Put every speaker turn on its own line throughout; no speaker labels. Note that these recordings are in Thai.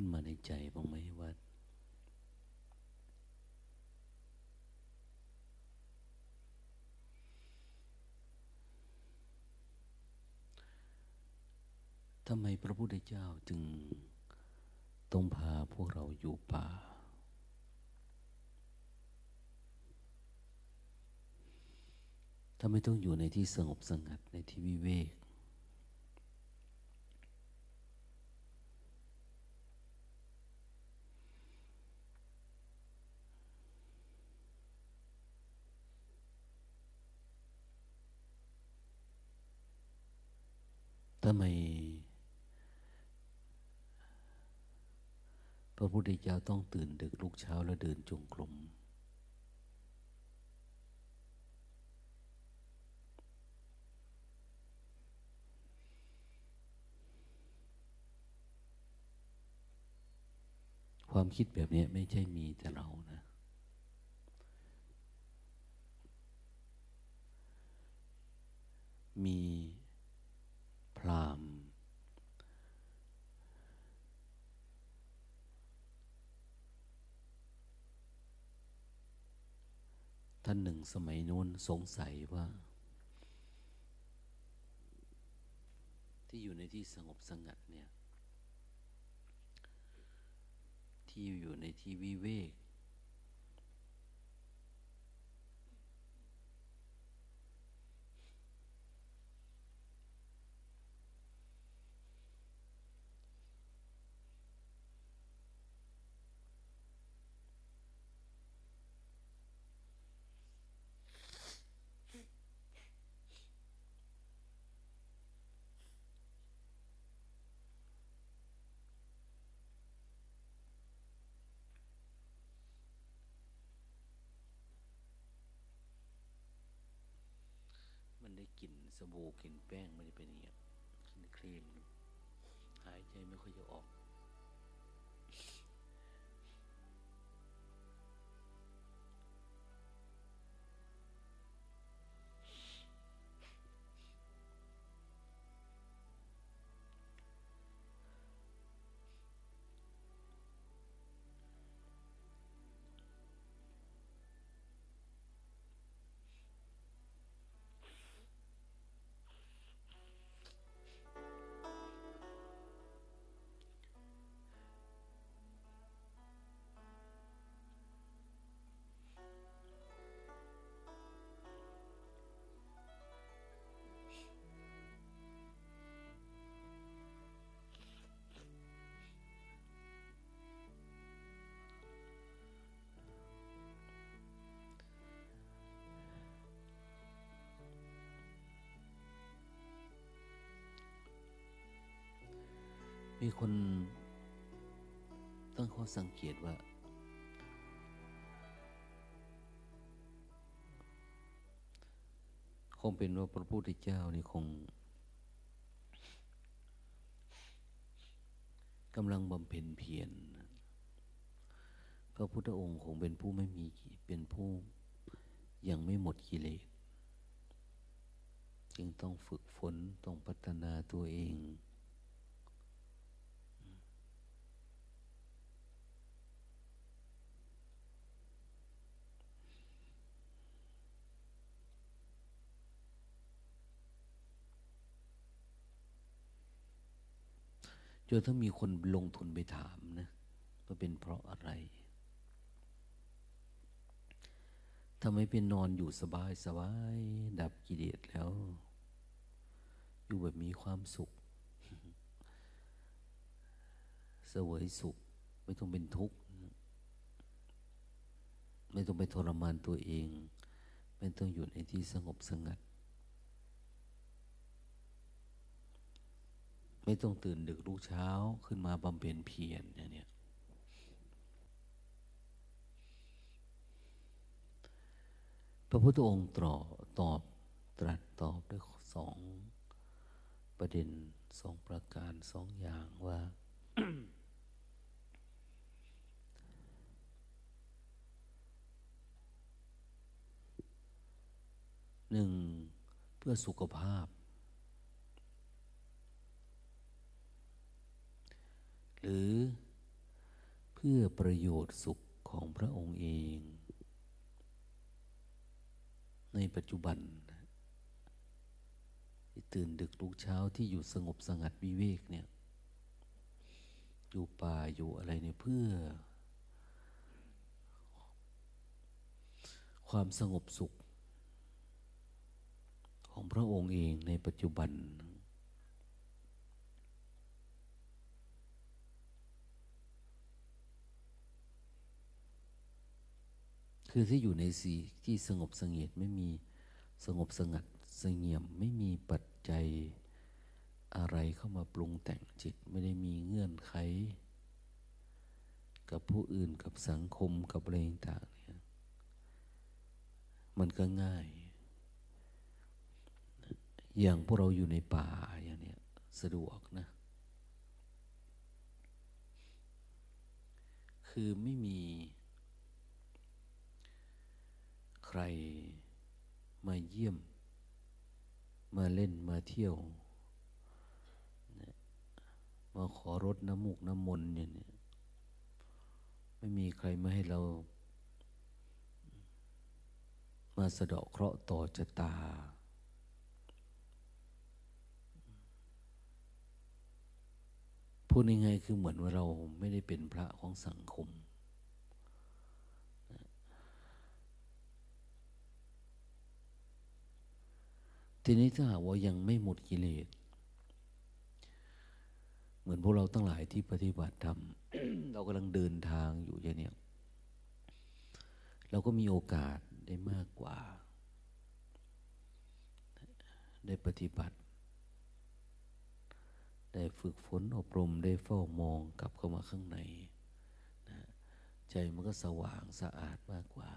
ขึ้นมาในใจบ้างไหมว่าทำไมพระพุทธเจ้าจึงต้องพาพวกเราอยู่ป่า ทำไมต้องอยู่ในที่สงบสงัดในที่วิเวกทำไมพ ระพุทธเจ้าต้องตื่นดึกลุกเช้าแล้วเดินจงกรมความคิดแบบนี้ไม่ใช่มีแต่เรานะ มีพรามณ ท่านหนึ่งสมัยนู้นสงสัยว่า ที่อยู่ในที่สงบสงัดเนี่ย ที่อยู่ในที่วิเวก กลิ่นสบู่กลิ่นแป้งไม่ได้เป็นอย่างเงี้ยกลิ่นครีม หายใจไม่ค่อยจะออก มีคนตั้งข้อสังเกตว่า คงเป็นว่าพระพุทธเจ้านี่คงกำลังบำเพ็ญเพียรพระพุทธองค์คงเป็นผู้ไม่มีเป็นผู้ยังไม่หมดกิเลส จึงต้องฝึกฝนต้องพัฒนาตัวเอง จนถ้ามีคนลงทุนไปถามนะว่าเป็นเพราะอะไรทำไมเป็นนอนอยู่สบายสบาย ดับกิเลสแล้ว อยู่แบบมีความสุข เสวยสุข ไม่ต้องเป็นทุกข์ ไม่ต้องไปทรมานตัวเอง ไม่ต้องอยู่ในที่สงบสงัด ไม่ต้องตื่นดึกลูกเช้าขึ้นมาบำเพ็ญเพียรเนี่ยพระพุทธองค์ตรอตอบตรัสตอบด้วยสองประเด็นสองประการสองอย่างว่า หนึ่งเพื่อสุขภาพ หรือเพื่อประโยชน์สุขของพระองค์เอง ในปัจจุบันที่ตื่นดึกลุกเช้าที่อยู่สงบสงัดวิเวกเนี่ย อยู่ป่าอยู่อะไรเนี่ยเพื่อ ความสงบสุขของพระองค์เองในปัจจุบัน คือที่อยู่ในสีที่สงบสงียดไม่มีสงบสงัดสงเงียมไม่มีปัจจัยอะไรเข้ามาปรุงแต่งจิตไม่ได้มีเงื่อนไข กับผู้อื่นกับสังคมกับอะไรต่างเนี่ยมันก็ง่าย อย่างพวกเราอยู่ในป่าอย่างเนี้ยสะดวกนะ คือไม่มี ใครมาเยี่ยม มาเล่นมาเที่ยว มาขอรถน้ำมูกน้ำมนต์อย่างนี้ไม่มีใครมาให้เรา มาสะเดาะเคราะห์ต่อชะตา พูดยังไงคือเหมือนว่าเราไม่ได้เป็นพระของสังคม ทีนี้ถ้าหากว่ายังไม่หมดกิเลส เหมือนพวกเราตั้งหลายที่ปฏิบัติธรรมเรากำลังเดินทางอยู่อย่างนี้เราก็มีโอกาสได้มากกว่า ได้ปฏิบัติ ได้ฝึกฝนอบรมได้เฝ้ามองกลับเข้ามาข้างในนะใจมันก็สว่างสะอาดมากกว่า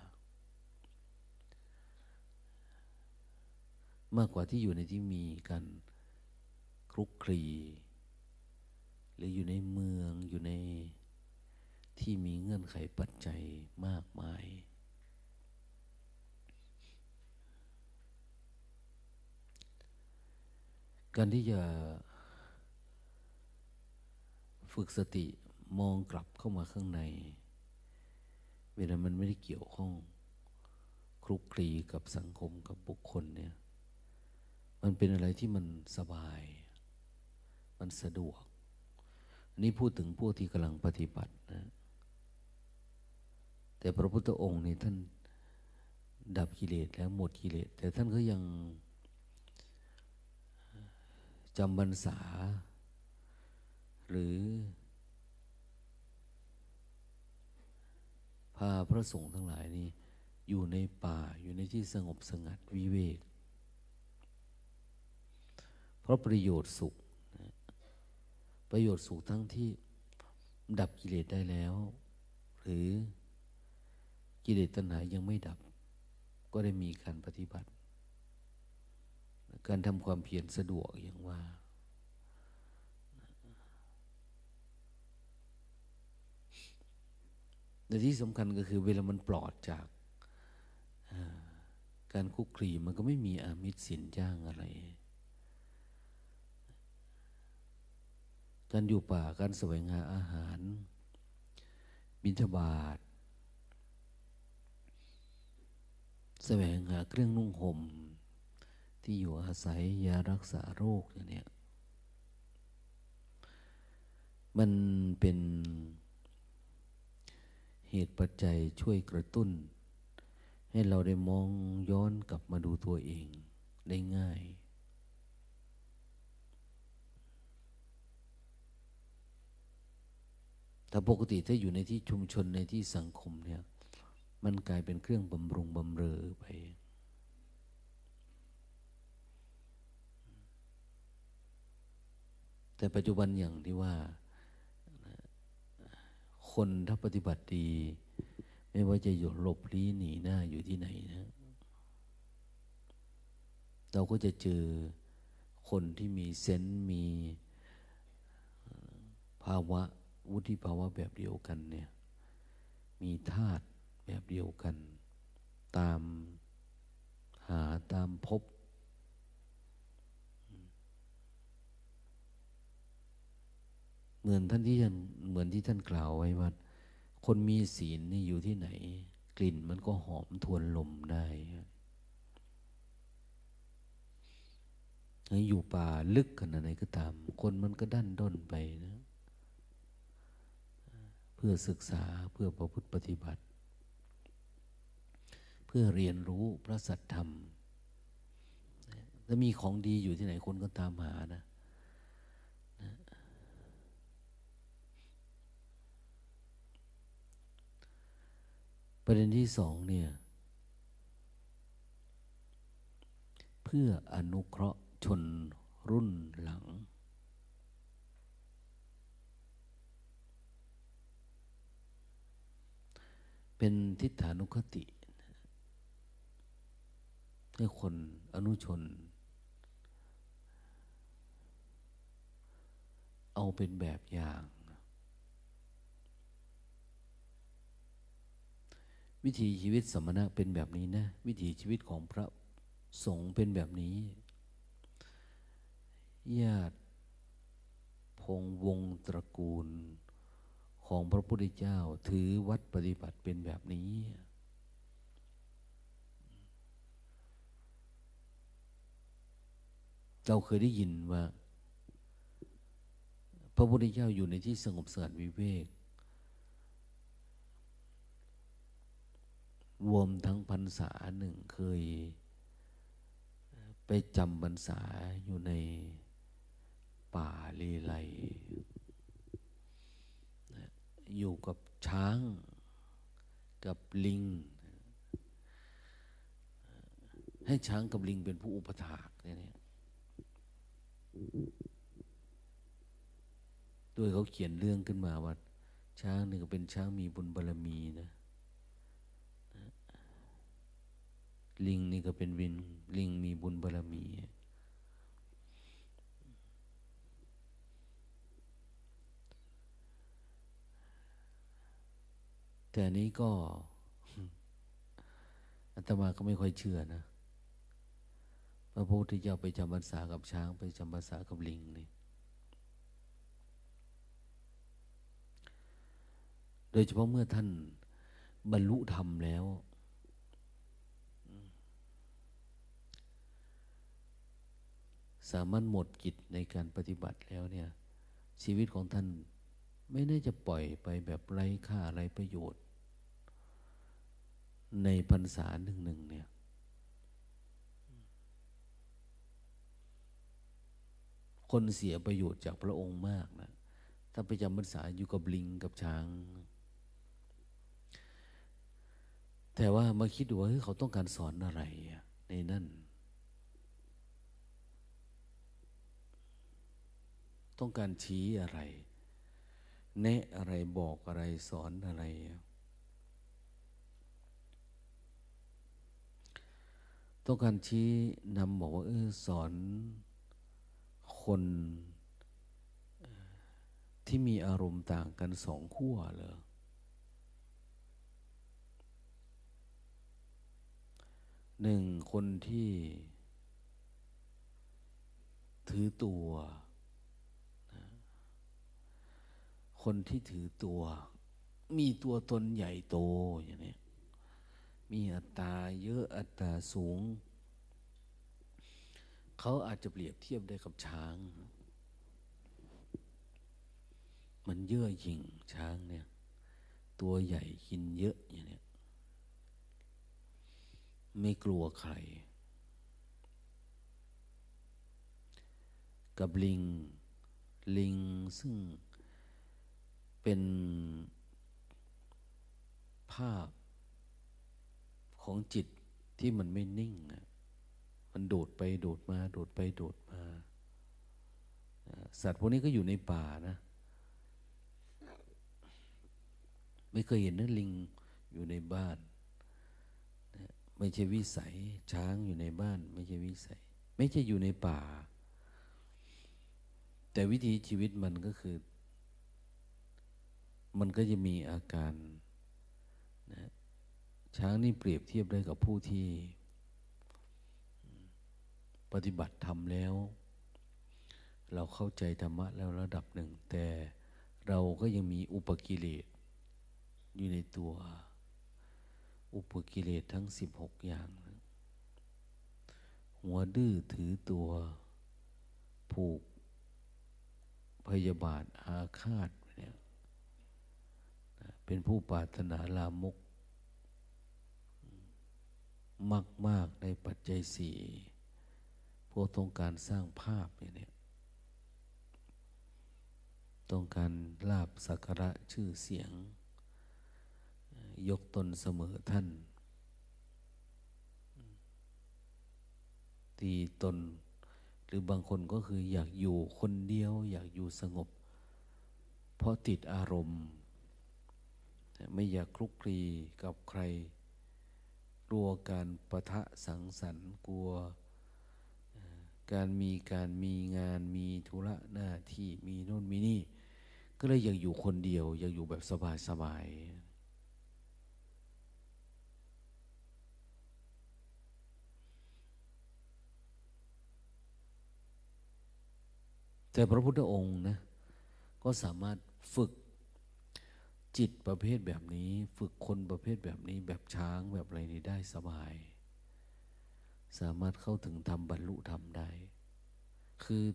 มากกว่าที่อยู่ในที่มีกันคลุกคลีหรืออยู่ในเมืองอยู่ในที่มีเงื่อนไขปัจจัยมากมาย การที่จะฝึกสติมองกลับเข้ามาข้างใน เวลามันไม่ได้เกี่ยวข้องคลุกคลีกับสังคมกับบุคคลเนี่ย มันเป็นอะไรที่มันสบาย มันสะดวกอันนี้พูดถึงพวกที่กำลังปฏิบัตินะ แต่พระพุทธองค์นี่ท่านดับกิเลสแล้วหมดกิเลส แต่ท่านก็ยังจำบรรษา หรือ พาพระสงฆ์ทั้งหลายนี่อยู่ในป่าอยู่ในที่สงบสงัดวิเวก เพราะประโยชน์สุข ประโยชน์สุขทั้งที่ดับกิเลสได้แล้ว หรือกิเลสตัณหายังไม่ดับ ก็ได้มีการปฏิบัติ การทำความเพียรสะดวกอย่างว่าแต่ที่สำคัญก็คือเวลามันปลอดจากการคุกคลีมันก็ไม่มีอามิตรสินจ้างอะไร การอยู่ป่าการแสวงหาอาหาร บิณฑบาตแสวงหาเครื่องนุ่งห่ม ที่อยู่อาศัยยารักษาโรคอย่างนี้มันเป็นเหตุปัจจัยช่วยกระตุ้น ให้เราได้มองย้อนกลับมาดูตัวเองได้ง่าย แต่ปกติถ้าอยู่ในที่ชุมชนในที่สังคมเนี่ย มันกลายเป็นเครื่องบำรุงบำเรอไป แต่ปัจจุบันอย่างที่ว่า คนถ้าปฏิบัติดี ไม่ว่าจะอยู่หลบลี้หนีหน้าอยู่ที่ไหนนะ เราก็จะเจอคนที่มีเซนต์มีภาวะ วุฒิภาวะแบบเดียวกันเนี่ย มีธาตุแบบเดียวกัน ตามหาตามพบ เหมือนท่านที่ท่านเหมือนที่ท่านกล่าวไว้ว่า คนมีศีลนี่อยู่ที่ไหน กลิ่นมันก็หอมทวนลมได้อยู่ป่าลึกขนาดไหนก็ตาม คนมันก็ดันด้นไปนะ พื่อศึกษาเพื่อประพฤติปฏิบัติ เพื่อเรียนรู้พระสัทธรรมถ้ามีของดีอยู่ที่ไหนคนก็ตามหานะประเด็นที่สองเนี่ย เพื่ออนุเคราะห์ชนรุ่นหลัง เป็นทิฏฐานุคติ ให้คนอนุชน เอาเป็นแบบอย่าง วิถีชีวิตสมณะเป็นแบบนี้นะ วิถีชีวิตของพระสงฆ์เป็นแบบนี้ ญาติพงวงตระกูล ของพระพุทธเจ้าถือวัดปฏิบัติเป็นแบบนี้ เราเคยได้ยินว่า พระพุทธเจ้าอยู่ในที่สงบสงัดวิเวก รวมทั้งพรรษาหนึ่งเคย ไปจำพรรษาอยู่ในป่าเลไล อยู่กับช้าง กับลิง ให้ช้างกับลิงเป็นผู้อุปถากเนี่ยโดยเขาเขียนเรื่องขึ้นมาว่า ช้างนี่ก็เป็นช้างมีบุญบารรมีนะ ลิงนี่ก็เป็นวินลิงมีบุญบารรมี แต่นี้ก็อาตมาก็ไม่ค่อยเชื่อนะพระพุทธเจ้าไปจำพรรษากับช้าง ไปจำพรรษากับลิงนี่โดยเฉพาะเมื่อท่านบรรลุธรรมแล้ว สามารถหมดกิจในการปฏิบัติแล้วเนี่ย ชีวิตของท่านไม่ได้จะปล่อยไปแบบไร้ค่าไร้ประโยชน์ ในพรรษาหนึ่งหนึ่งเนี่ย คนเสียประโยชน์จากพระองค์มากนะ ถ้าไปจำพรรษาอยู่กับลิงกับช้าง แต่ว่ามาคิดดูว่าเขาต้องการสอนอะไรในนั่น ต้องการชี้อะไร แนะอะไรบอกอะไรสอนอะไร ต้องการชี้นำบอกว่าเออสอนคนที่มีอารมณ์ต่างกันสองขั้วเลยหนึ่งคนที่ ถือตัว คนที่ถือตัว มีตัวตนใหญ่โตอย่างนี้ มีอัตราเยอะอัตราสูง เขาอาจจะเปรียบเทียบได้กับช้าง มันเยื่อหยิ่งช้างเนี่ย ตัวใหญ่กินเยอะอย่างเนี้ยไม่กลัวใคร กับลิง ลิงซึ่งเป็นภาพ ของจิตที่มันไม่นิ่งมันโดดไปโดดมา โดดไปโดดมา สัตว์พวกนี้ก็อยู่ในป่านะ ไม่เคยเห็นนะลิงอยู่ในบ้านไม่ใช่วิสัย ช้างอยู่ในบ้าน ไม่ใช่วิสัย ไม่ใช่อยู่ในป่า แต่วิธีชีวิตมันก็คือ มันก็จะมีอาการนะ ช้างนี่เปรียบเทียบได้กับผู้ที่ ปฏิบัติธรรมแล้ว เราเข้าใจธรรมะแล้วระดับหนึ่ง แต่เราก็ยังมีอุปกิเลสอยู่ในตัว อุปกิเลสทั้งสิบหกอย่าง หัวดื้อถือตัว ผูก พยาบาทอาฆาตเนี่ยเป็นผู้ปรารถนาลามก มากมากในปัจจัยสี่พวกต้องการสร้างภาพเนี่ยต้องการลาบสักการะชื่อเสียง ยกตนเสมอท่าน ตีตน หรือบางคนก็คืออยากอยู่คนเดียว อยากอยู่สงบ เพราะติดอารมณ์ ไม่อยากคลุกคลีกับใคร กลัวการประทะสังสรรค์กลัว การมีการมีงานมีธุระหน้าที่มีโน่นมีนี่ ก็เลยอยากอยู่คนเดียว อยากอยู่แบบสบายสบายแต่พระพุทธองค์นะก็สามารถฝึก จิตประเภทแบบนี้ ฝึกคนประเภทแบบนี้ แบบช้างแบบอะไรนี้ได้สบาย สามารถเข้าถึงธรรมบรรลุธรรมได้ คือ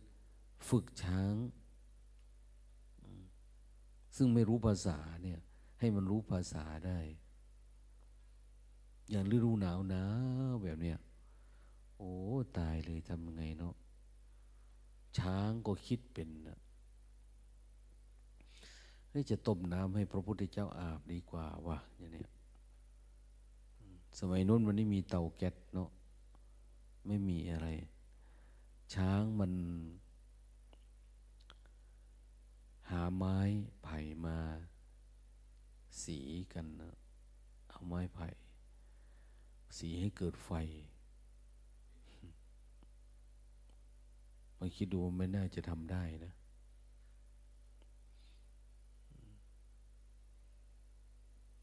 ฝึกช้าง ซึ่งไม่รู้ภาษาเนี่ยให้มันรู้ภาษาได้ อย่างฤดูหนาวหนาวแบบเนี้ยโอ้ ตายเลยทำยังไงเนาะช้างก็คิดเป็นนะ จะต้มน้ำให้พระพุทธเจ้าอาบดีกว่าวะอย่างนี้สมัยนู้นวันนี้มีเตาแก๊สเนาะไม่มีอะไร ช้างมัน หาไม้ไผ่มา สีกันนะเอาไม้ไผ่ สีให้เกิดไฟมาคิดดูไม่น่าจะทำได้นะ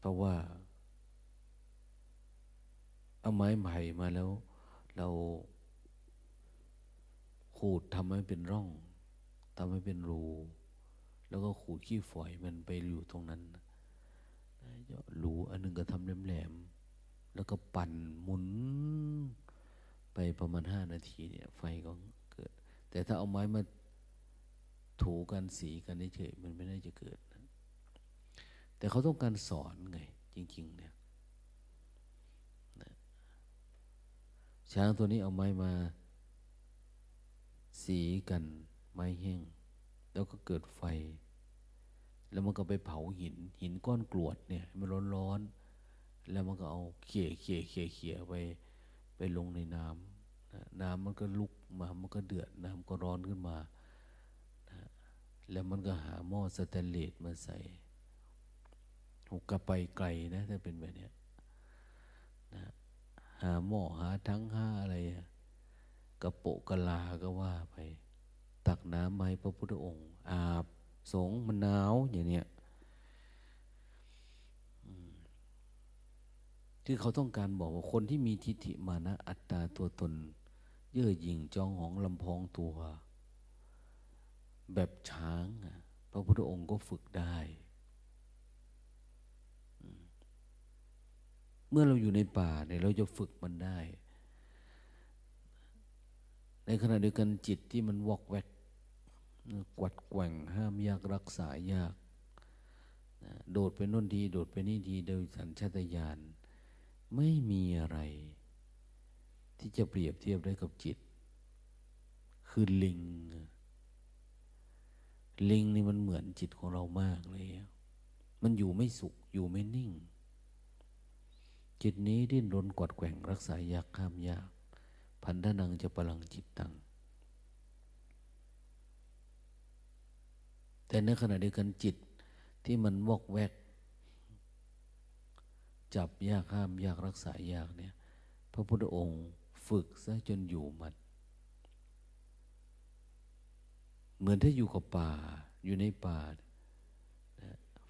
เพราะว่าเอาไม้ไผ่มาแล้ว เราขูดทำให้เป็นร่องทำให้เป็นรู แล้วก็ขูดขี้ฝอยมันไปอยู่ตรงนั้นรูอันนึงก็ทำแหลมๆแล้วก็ปั่นหมุน ไปประมาณห้านาทีเนี่ย ไฟก็เกิด แต่ถ้าเอาไม้มาถูกันสีกันเฉยมันไม่ได้จะเกิดน แต่เขาต้องการสอนไง จริง ๆ เนี่ยช้างตัวนี้เอาไม้มา สีกัน ไม้แห้ง แล้วก็เกิดไฟ แล้วมันก็ไปเผาหิน หินก้อนกรวดเนี่ย มันร้อนๆแล้วมันก็เอาเขี่ยเขี่ยเขี่ยเขี่ยไปไปลงในน้ำน้ำมันก็ลุกมา มันก็เดือด น้ำก็ร้อนขึ้นมา แล้วมันก็หาหม้อสแตนเลสมาใส่ หุกกระไปไกลนะ ถ้าเป็นแบบนี้นะหาหม้อหาทั้งห้าอะไรกระโปะกะลาก็ว่าไป ตักน้ำไม้พระพุทธองค์ อาบสงมันหนาวอย่างเนี้ยคือเขาต้องการบอกว่าคนที่มีทิฏฐิมานะ อัตตาตัวตน เย่อหยิ่งจองหองลำพองตัว แบบช้าง พระพุทธองค์ก็ฝึกได้ เมื่อเราอยู่ในป่าเนี่ยเราจะฝึกมันได้ ในขณะเดียวกันจิตที่มันวอกแวกกวัดแกว่งห้ามยากรักษายาก โดดไปน่นทีโดดไปนี่ทีโดยสัญชาตญาณไม่มีอะไร ที่จะเปรียบเทียบได้กับจิต คือลิง ลิงนี่มันเหมือนจิตของเรามากเลย มันอยู่ไม่สุขอยู่ไม่นิ่ง จิตนี้ดิ้นรนกวัดแกว่งรักษายากข้ามยาก พันธนังจะพลังจิตตัง แต่ในขณะเดียวกันจิตที่มันวอกแวก จับยากห้ามยากรักษายากเนี่ย พระพุทธองค์ฝึกซะจนอยู่มันเหมือนถ้าอยู่กับป่าอยู่ในป่า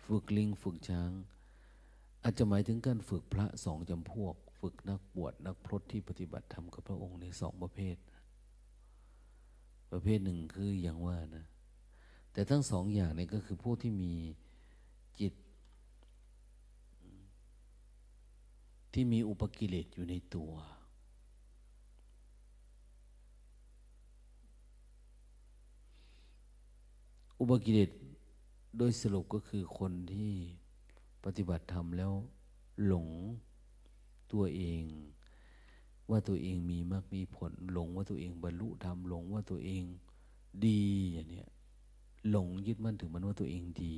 ฝึกลิงฝึกช้าง อาจจะหมายถึงการฝึกพระสองจำพวก ฝึกนักบวชนักพรตที่ปฏิบัติธรรมกับพระองค์ในสองประเภท ประเภทหนึ่งคืออย่างว่านะ แต่ทั้งสองอย่างนี้ก็คือพวกที่มีจิต ที่มีอุปกิเลสอยู่ในตัว อุปกิเลสโดยสรุปก็คือคนที่ ปฏิบัติธรรมแล้วหลงตัวเอง ว่าตัวเองมีมากมีผล หลงว่าตัวเองบรรลุธรรมหลงว่าตัวเองดีอย่างนี้หลงยึดมั่นถึงมันว่าตัวเองดี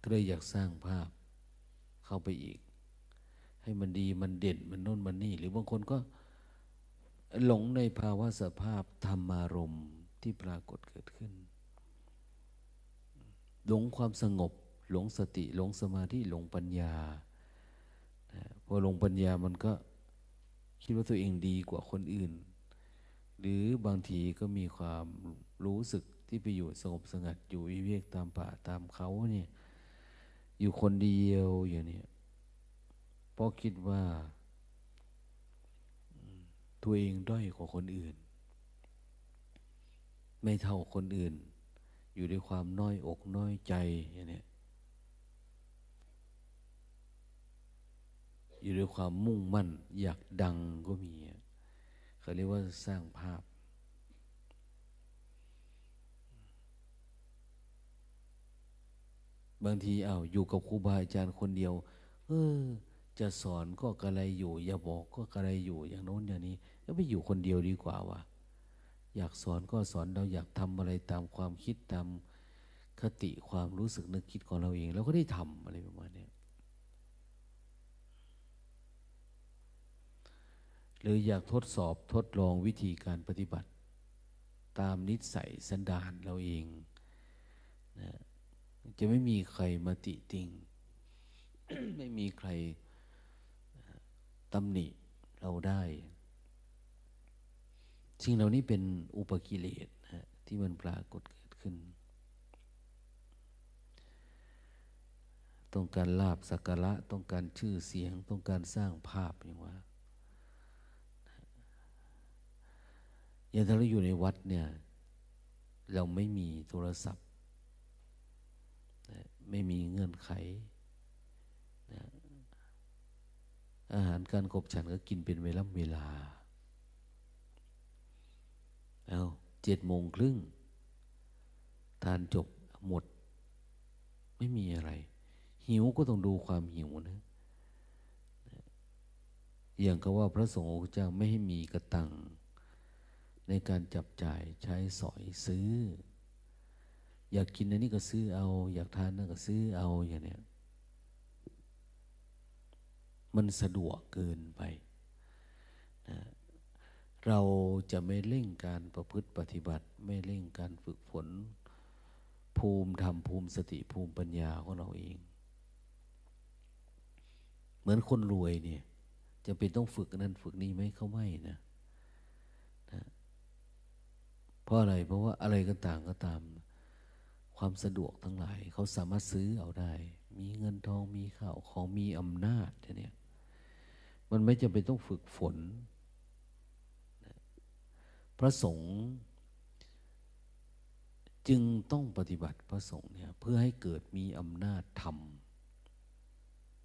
ก็เลยอยากสร้างภาพเข้าไปอีก ให้มันดีมันเด่นมันน่นมันนี่ หรือบางคนก็หลงในภาวะสภาพธรรมารมที่ปรากฏเกิดขึ้น หลงความสงบ หลงสติ หลงสมาธิหลงปัญญาพอหลงปัญญามันก็คิดว่าตัวเองดีกว่าคนอื่น หรือบางทีก็มีความรู้สึกที่ไปอยู่สงบสงัดอยู่วิเวกตามป่าตามเขาเนี่ยอยู่คนเดียวอย่างนี้เพราะคิดว่าตัวเองด้อยกว่าคนอื่น ไม่เท่าคนอื่น อยู่ด้วยความน้อยอกน้อยใจอย่างนี้อยู่ด้วยความมุ่งมั่น อยากดังก็มีเขาเรียกว่าสร้างภาพ บางทีเอาอยู่กับครูบาอาจารย์คนเดียว เออ จะสอนก็กระไรอยู่ อย่าบอกก็กระไรอยู่อย่างโน้นอย่างนี้ แล้วไปอยู่คนเดียวดีกว่าวะ อยากสอนก็สอนเราอยากทำอะไรตามความคิดตามคติความรู้สึกนึกคิดของเราเองเราก็ได้ทำอะไรประมาณนี้หรืออยากทดสอบทดลองวิธีการปฏิบัติ ตามนิสัยสันดานเราเองนะจะไม่มีใครมาติติง ไม่มีใครตำหนิเราได้ สิ่งเหล่านี้เป็นอุปกิเลสนะที่มันปรากฏเกิดขึ้น ต้องการลาบสักการะต้องการชื่อเสียง ต้องการสร้างภาพอย่างว่าอย่างถ้าเราอยู่ในวัดเนี่ย เราไม่มีโทรศัพท์ ไม่มีเงื่อนไขอาหารการกบฉันก็กินเป็นเวลาเวลา เอาเจ็ดโมงครึ่งทานจบหมด ไม่มีอะไร หิวก็ต้องดูความหิวนะอย่างก็ว่าพระสงฆ์เจ้าไม่ให้มีกระตัง ในการจับจ่ายใช้สอยซื้อ อยากกินอันนี้ก็ซื้อเอา อยากทานนั่นก็ซื้อเอาอย่างเนี้ยมันสะดวกเกินไปนะ เราจะไม่เร่งการประพฤติปฏิบัติ ไม่เร่งการฝึกฝน ภูมิธรรมภูมิสติภูมิปัญญาของเราเอง เหมือนคนรวยเนี่ยจะเป็นต้องฝึกนั้นฝึกนี้ไหมเขาไม่นะนะ เพราะอะไรเพราะว่าอะไรก็ต่างก็ตาม ความสะดวกทั้งหลาย เขาสามารถซื้อเอาได้ มีเงินทองมีข้าวของมีอำนาจเนี่ยมันไม่จำเป็นต้องฝึกฝน พระสงฆ์จึงต้องปฏิบัติพระสงฆ์เนี่ยเพื่อให้เกิดมีอำนาจธรรม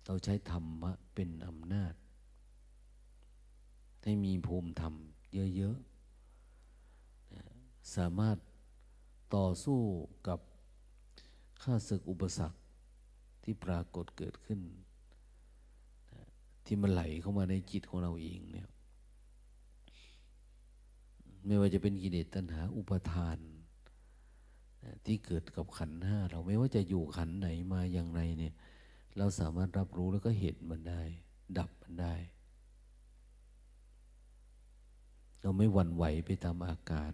เราใช้ธรรมะเป็นอำนาจ ให้มีภูมิธรรมเยอะๆ สามารถต่อสู้กับข้าศึกอุปสรรคที่ปรากฏเกิดขึ้น ที่มันไหลเข้ามาในจิตของเราเองเนี่ย ไม่ว่าจะเป็นกิเลสตัณหาอุปทาน ที่เกิดกับขันห้าเราไม่ว่าจะอยู่ขันไหนมาอย่างไรเนี่ย เราสามารถรับรู้แล้วก็เห็นมันได้ ดับมันได้ เราไม่หวั่นไหวไปตามอาการ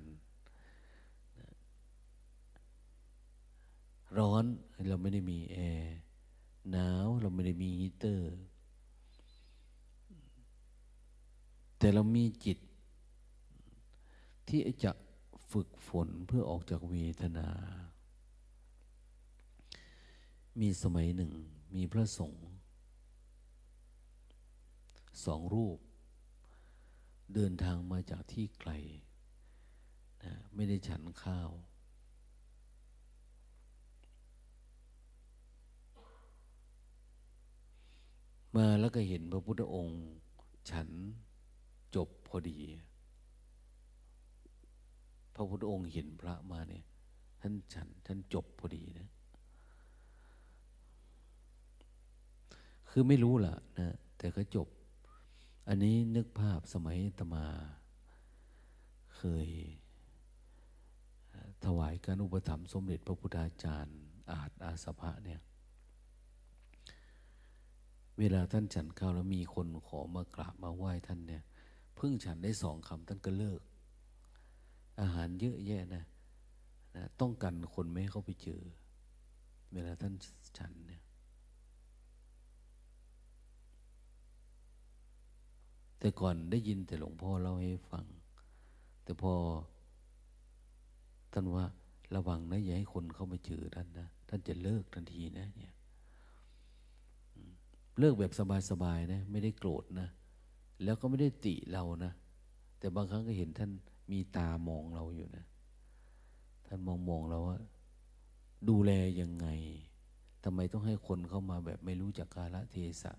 ร้อนเราไม่ได้มีแอร์หนาวเราไม่ได้มีฮีเตอร์ แต่เรามีจิต ที่จะฝึกฝนเพื่อออกจากเวทนา มีสมัยหนึ่ง มีพระสงฆ์สองรูป เดินทางมาจากที่ไกลนะไม่ได้ฉันข้าว มาแล้วก็เห็นพระพุทธองค์ ฉันจบพอดี พระพุทธองค์เห็นพระมาเนี่ย ท่านฉันท่านจบพอดีนะ คือไม่รู้ล่ะนะแต่ก็จบ อันนี้นึกภาพสมัยตมา เคย ถวายการอุปถัมภ์สมเด็จพระพุทธาจารย์ อาจอาสภะเนี่ย เวลาท่านฉันข้าวแล้วมีคนขอมากราบมาไหว้ท่านเนี่ย เพิ่งฉันได้สองคำท่านก็เลิก อาหารเยอะแยะนะนะ ต้องกันคนไม่ให้เขาไปเจอ เวลาท่านฉันเนี่ย แต่ก่อนได้ยินแต่หลวงพ่อเล่าให้ฟัง แต่พอท่านว่าระวังนะอย่าให้คนเข้ามาเจอท่านนะท่านจะเลิกทันทีนะเนี่ยเลิกแบบสบายๆนะ ไม่ได้โกรธนะ แล้วก็ไม่ได้ติเรานะ แต่บางครั้งก็เห็นท่าน มีตามองเราอยู่นะ ท่านมองมองเราว่า ดูแลยังไงทำไมต้องให้คนเข้ามาแบบไม่รู้จักกาลเทศะ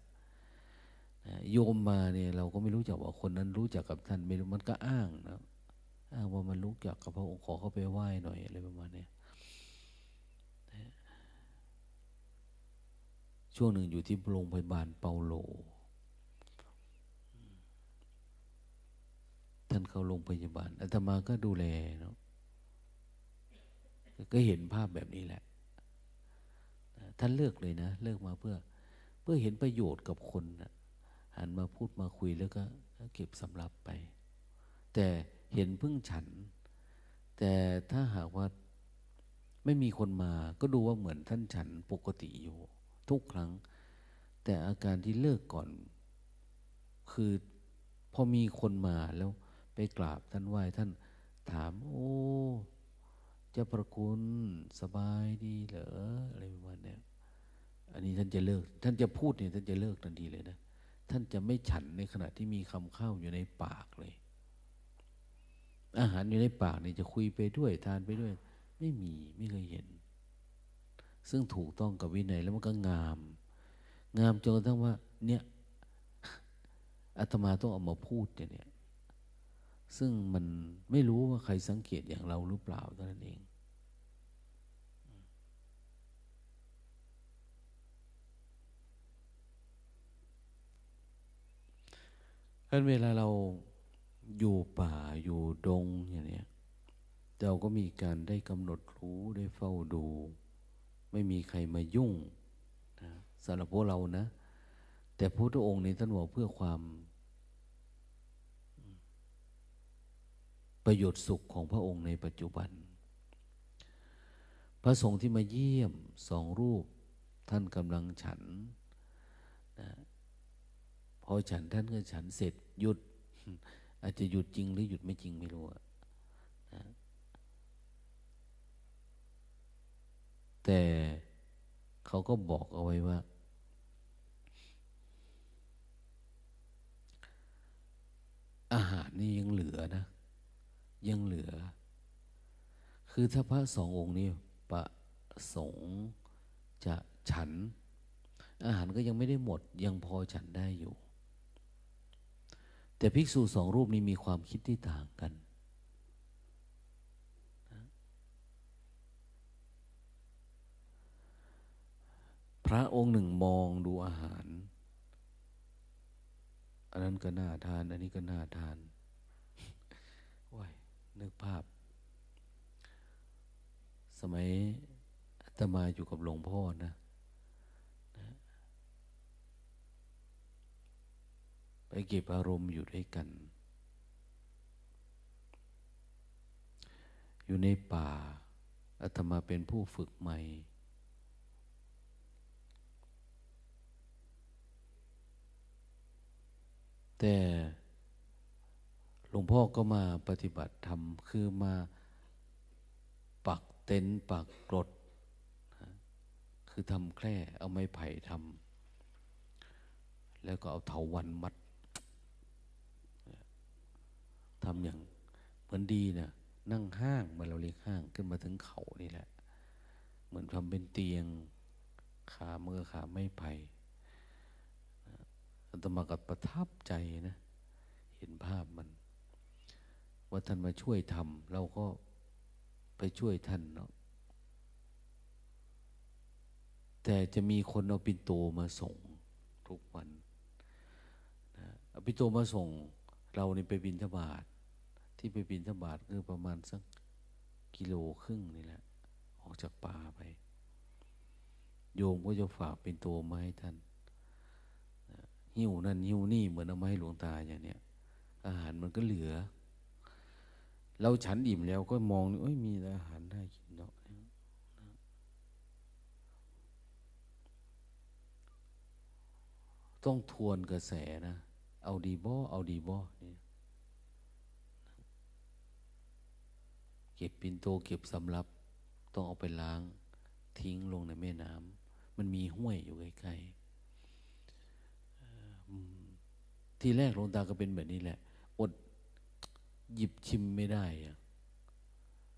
โยมมาเนี่ยเราก็ไม่รู้จักว่าคนนั้นรู้จักกับท่านไม่รู้มันก็อ้างนะอ้างว่ามันรู้จักกับพระองค์ขอเข้าไปไหว้หน่อยอะไรประมาณนี้ช่วงหนึ่งอยู่ที่โรงพยาบาลเปาโล ท่านเข้าโรงพยาบาลอาตมาก็ดูแลเนาะก็เห็นภาพแบบนี้แหละ ท่านเลิกเลยนะ เลิกมาเพื่อ เพื่อเห็นประโยชน์กับคนนะหันมาพูดมาคุยแล้วก็เก็บสำรับไป แต่เห็นพึ่งฉัน แต่ถ้าหากว่าไม่มีคนมา ก็ดูว่าเหมือนท่านฉันปกติอยู่ ทุกครั้ง แต่อาการที่เลิกก่อน คือพอมีคนมาแล้ว ไปกราบท่านไหว้ท่านถาม โอ้เจ้าประคุณสบายดีเหรออะไรประมาณนี้อันนี้ท่านจะเลิก ท่านจะพูดเนี่ยท่านจะเลิกทันทีเลยนะท่านจะไม่ฉันในขณะที่มีคำข้าวอยู่ในปากเลย อาหารอยู่ในปากเนี่ยจะคุยไปด้วยทานไปด้วย ไม่มีไม่เคยเห็น ซึ่งถูกต้องกับวินัยแล้วมันก็งาม งามจนกระทั่งว่า เนี่ยอาตมาต้องเอามาพูดเนี่ย ซึ่งมันไม่รู้ว่าใครสังเกตอย่างเราหรือเปล่าเท่านั้นเอง เพราะเวลาเราอยู่ป่าอยู่ดงอย่างนี้เราก็มีการได้กำหนดรู้ได้เฝ้าดู ไม่มีใครมายุ่งนะสำหรับพวกเรานะ แต่พระพุทธองค์นี้ท่านบอกเพื่อความ ประโยชน์สุขของพระองค์ในปัจจุบัน พระสงฆ์ที่มาเยี่ยมสองรูป ท่านกำลังฉันนะพอฉันท่านก็ฉันเสร็จหยุด อาจจะหยุดจริงหรือหยุดไม่จริงไม่รู้นะแต่เขาก็บอกเอาไว้ว่าอาหารนี่ยังเหลือนะ ยังเหลือ คือถ้าพระสององค์นี้ประสงค์จะฉัน อาหารก็ยังไม่ได้หมดยังพอฉันได้อยู่ แต่ภิกษุสองรูปนี้มีความคิดที่ต่างกัน พระองค์หนึ่งมองดูอาหาร อันนั้นก็น่าทาน อันนี้ก็น่าทาน นึกภาพ สมัยอาตมาอยู่กับหลวงพ่อนะนะไปเก็บอารมณ์อยู่ด้วยกัน อยู่ในป่าอาตมาเป็นผู้ฝึกใหม่แต่ ลวงพ่อก็มาปฏิบัติธรรม คือมาปักเต็นปักกรด คือทำแคร่เอาไม้ไผ่ทำแล้วก็เอาเถาวันมัดทำอย่างเหมือนดีนะนั่งห้างมาเราเรียกห้างขึ้นมาถึงเขานี่แหละ เหมือนทำเป็นเตียงขาเมื่อขาไม้ไผ่ตมากับประทับใจนะ เห็นภาพมัน ว่าท่านมาช่วยทำเราก็ไปช่วยท่านเนาะแต่จะมีคนเอาปินโตมาส่งทุกวันนะเอาปินโตมาส่ง เรานี่ไปบินทบาทที่ไปบินทบาทคือประมาณสักกิโลครึ่งนี่แหละ ออกจากป่าไป โยมก็จะฝากเป็นตัวมาให้ท่านหิวนั่นหิวนี่เหมือนเอามาให้หลวงตาอย่างเนี้ยอาหารมันก็เหลือ เราฉันอิ่มแล้วก็มองเอ้ยมีอาหารได้กินเนาะต้องทวนกระแสนะ เอาดีบ่เอาดีบ่นี่เก็บปินโตเก็บสำรับต้องเอาไปล้างทิ้งลงในแม่น้ำมันมีห้วยอยู่ใกล้ๆที่แรกหลวงตาก็เป็นแบบนี้แหละ หยิบชิมไม่ได้อะ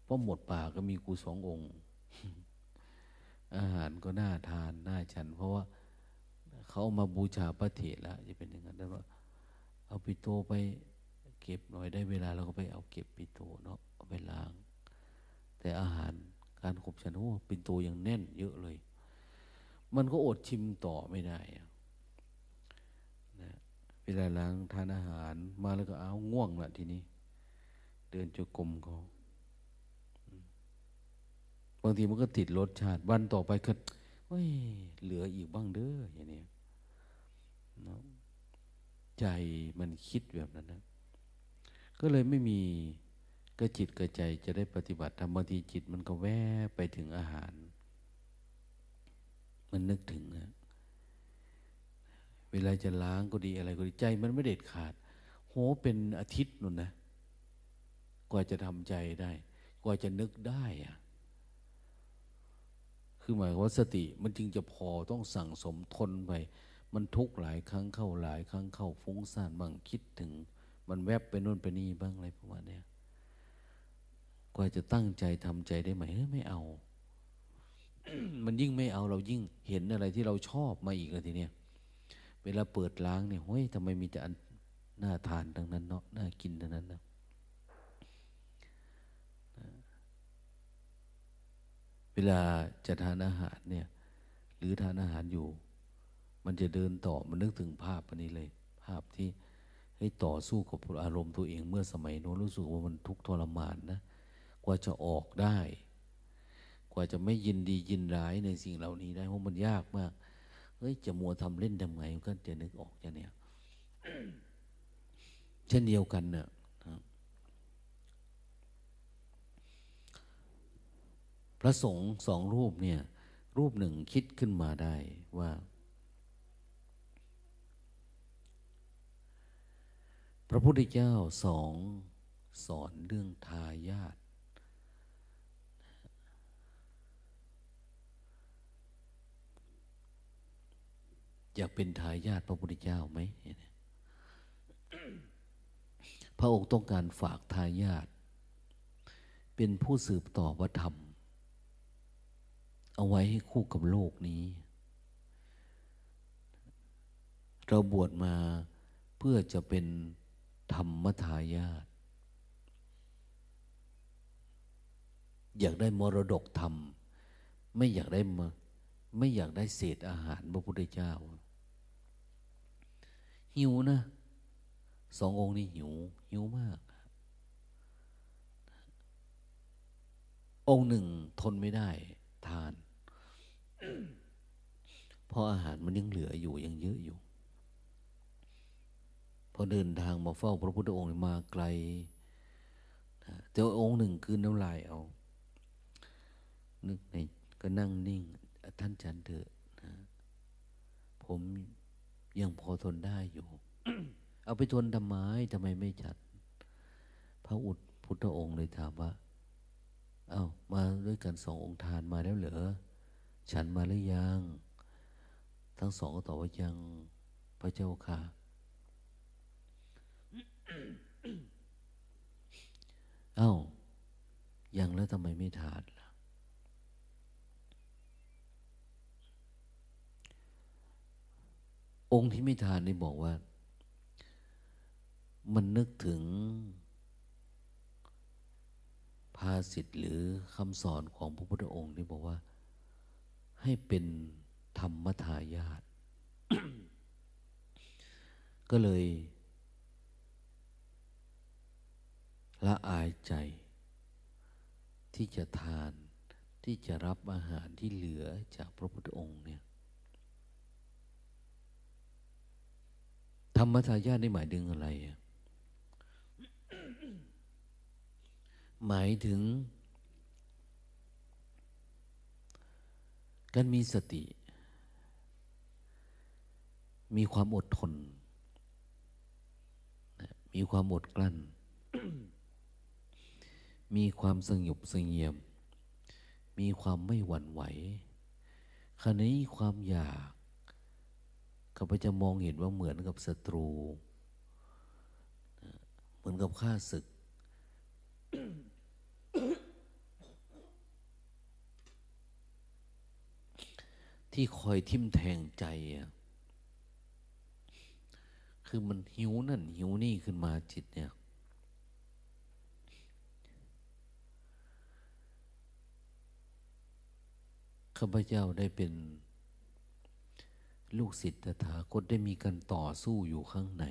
เพราะหมดป่าก็มีกูสององค์ อาหารก็น่าทานน่าฉัน เพราะว่าเขาเอามาบูชาพระเถระจะเป็นอย่างนั้นได้ว่า เอาปิโตไปเก็บหน่อยได้เวลาเราก็ไปเอาเก็บปิโตเนาะเอาไปล้าง แต่อาหารการขบฉันโอ้ปิโตยังแน่นเยอะเลย มันก็อดชิมต่อไม่ได้นะเวลาล้างทานอาหารมาแล้วก็เอาง่วงละทีนี้ เดินจกรมเขาบางทีมันก็ติดรสชาติ วันต่อไปก็เฮ้ยเหลืออีกบ้างเด้ออย่างนี้ใจมันคิดแบบนั้นนะก็เลยไม่มีก็จิตกระใจจะได้ปฏิบัติธรรมบางทีจิตมันก็แวะไปถึงอาหาร มันนึกถึงนะเวลาจะล้างก็ดีอะไรก็ดีใจ มันไม่เด็ดขาด โหเป็นอาทิตย์นุ่นนะ กว่าจะทำใจได้ กว่าจะนึกได้อะคือหมายว่าสติมันจึงจะพอต้องสั่งสมทนไป มันทุกหลายครั้งเข้าหลายครั้งเข้าฟุ้งซ่านบ้างคิดถึง มันแวบไปนู่นไปนี่บ้างอะไรประมาณนี้กว่าจะตั้งใจทำใจได้ไหมเฮ้ยไม่เอา มันยิ่งไม่เอาเรายิ่งเห็นอะไรที่เราชอบมาอีกเลยทีเนี้ยเวลาเปิดล้างเนี่ยเฮ้ยทำไมมีแต่อันน่าทานทั้งนั้นเนาะน่ากินทั้งนั้นนะ เวลาจะทานอาหารเนี่ย หรือทานอาหารอยู่ มันจะเดินต่อมันนึกถึงภาพอันนี้เลย ภาพที่ให้ต่อสู้กับอารมณ์ตัวเองเมื่อสมัยโน้นรู้สึกว่ามันทุกข์ทรมานนะ กว่าจะออกได้ กว่าจะไม่ยินดียินร้ายในสิ่งเหล่านี้ได้เพราะมันยากมากเฮ้ยจะมัวทำเล่นทำไงก็จะนึกออกจะเนี่ย เช่นเดียวกันเนะ่ย พระสงฆ์สองรูปเนี่ย รูปหนึ่งคิดขึ้นมาได้ว่า พระพุทธเจ้าสองสอนเรื่องทายาทอยากเป็นทายาทพระพุทธเจ้าไหม พระองค์ต้องการฝากทายาทเป็นผู้สืบต่อวัฒธรรม เอาไว้ให้คู่กับโลกนี้ เราบวชมาเพื่อจะเป็นธรรมทายาทอยากได้มรดกธรรม ไม่อยากได้มาไม่อยากได้เศษอาหารพระพุทธเจ้า หิวนะสององค์นี้หิว หิวมาก องค์หนึ่งทนไม่ได้ทาน เพราะอาหารมันยังเหลืออยู่ยังเยอะอยู่พอเดินทางมาเฝ้าพระพุทธองค์มาไกลแต่องค์หนึ่งคืนน้ำลายเอา นึกในก็นั่งนิ่ง ท่านฉันเถอะนะผมยังพอทนได้อยู่ เอาไปทนทำไมทำไมไม่จัดพระอุดพุทธองค์เลยถามว่า เอา้ามาด้วยกันสององค์ทานมาแล้วเหรอ ฉันมาหรือยัง ทั้งสองก็ตอบว่ายังพระเจ้าค่ะ เอา้า ยังแล้วทำไมไม่ทานล่ะ องค์ที่ไม่ทานนี่บอกว่า มันนึกถึง ภาษิตหรือคำสอนของพระพุทธองค์ที่บอกว่า ให้เป็นธรรมทายาทก็เลยละอายใจ ที่จะทานที่จะรับอาหารที่เหลือจากพระพุทธองค์เนี่ยธรรมทายาทนี่หมายถึงอะไรอะหมายถึง การมีสติ มีความอดทน มีความอดกลั้น มีความสงบสงเงียม มีความไม่หวั่นไหวคราวนี้ความอยากข้าพเจ้ามองเห็นว่าเหมือนกับศัตรู เหมือนกับข้าศึก ที่คอยทิ่มแทงใจอะคือมันหิวนั่นหิวนี่ขึ้นมาจิตเนี่ย ข้าพเจ้าได้เป็นลูกศิษย์ตถาคตได้มีการต่อสู้อยู่ข้างใน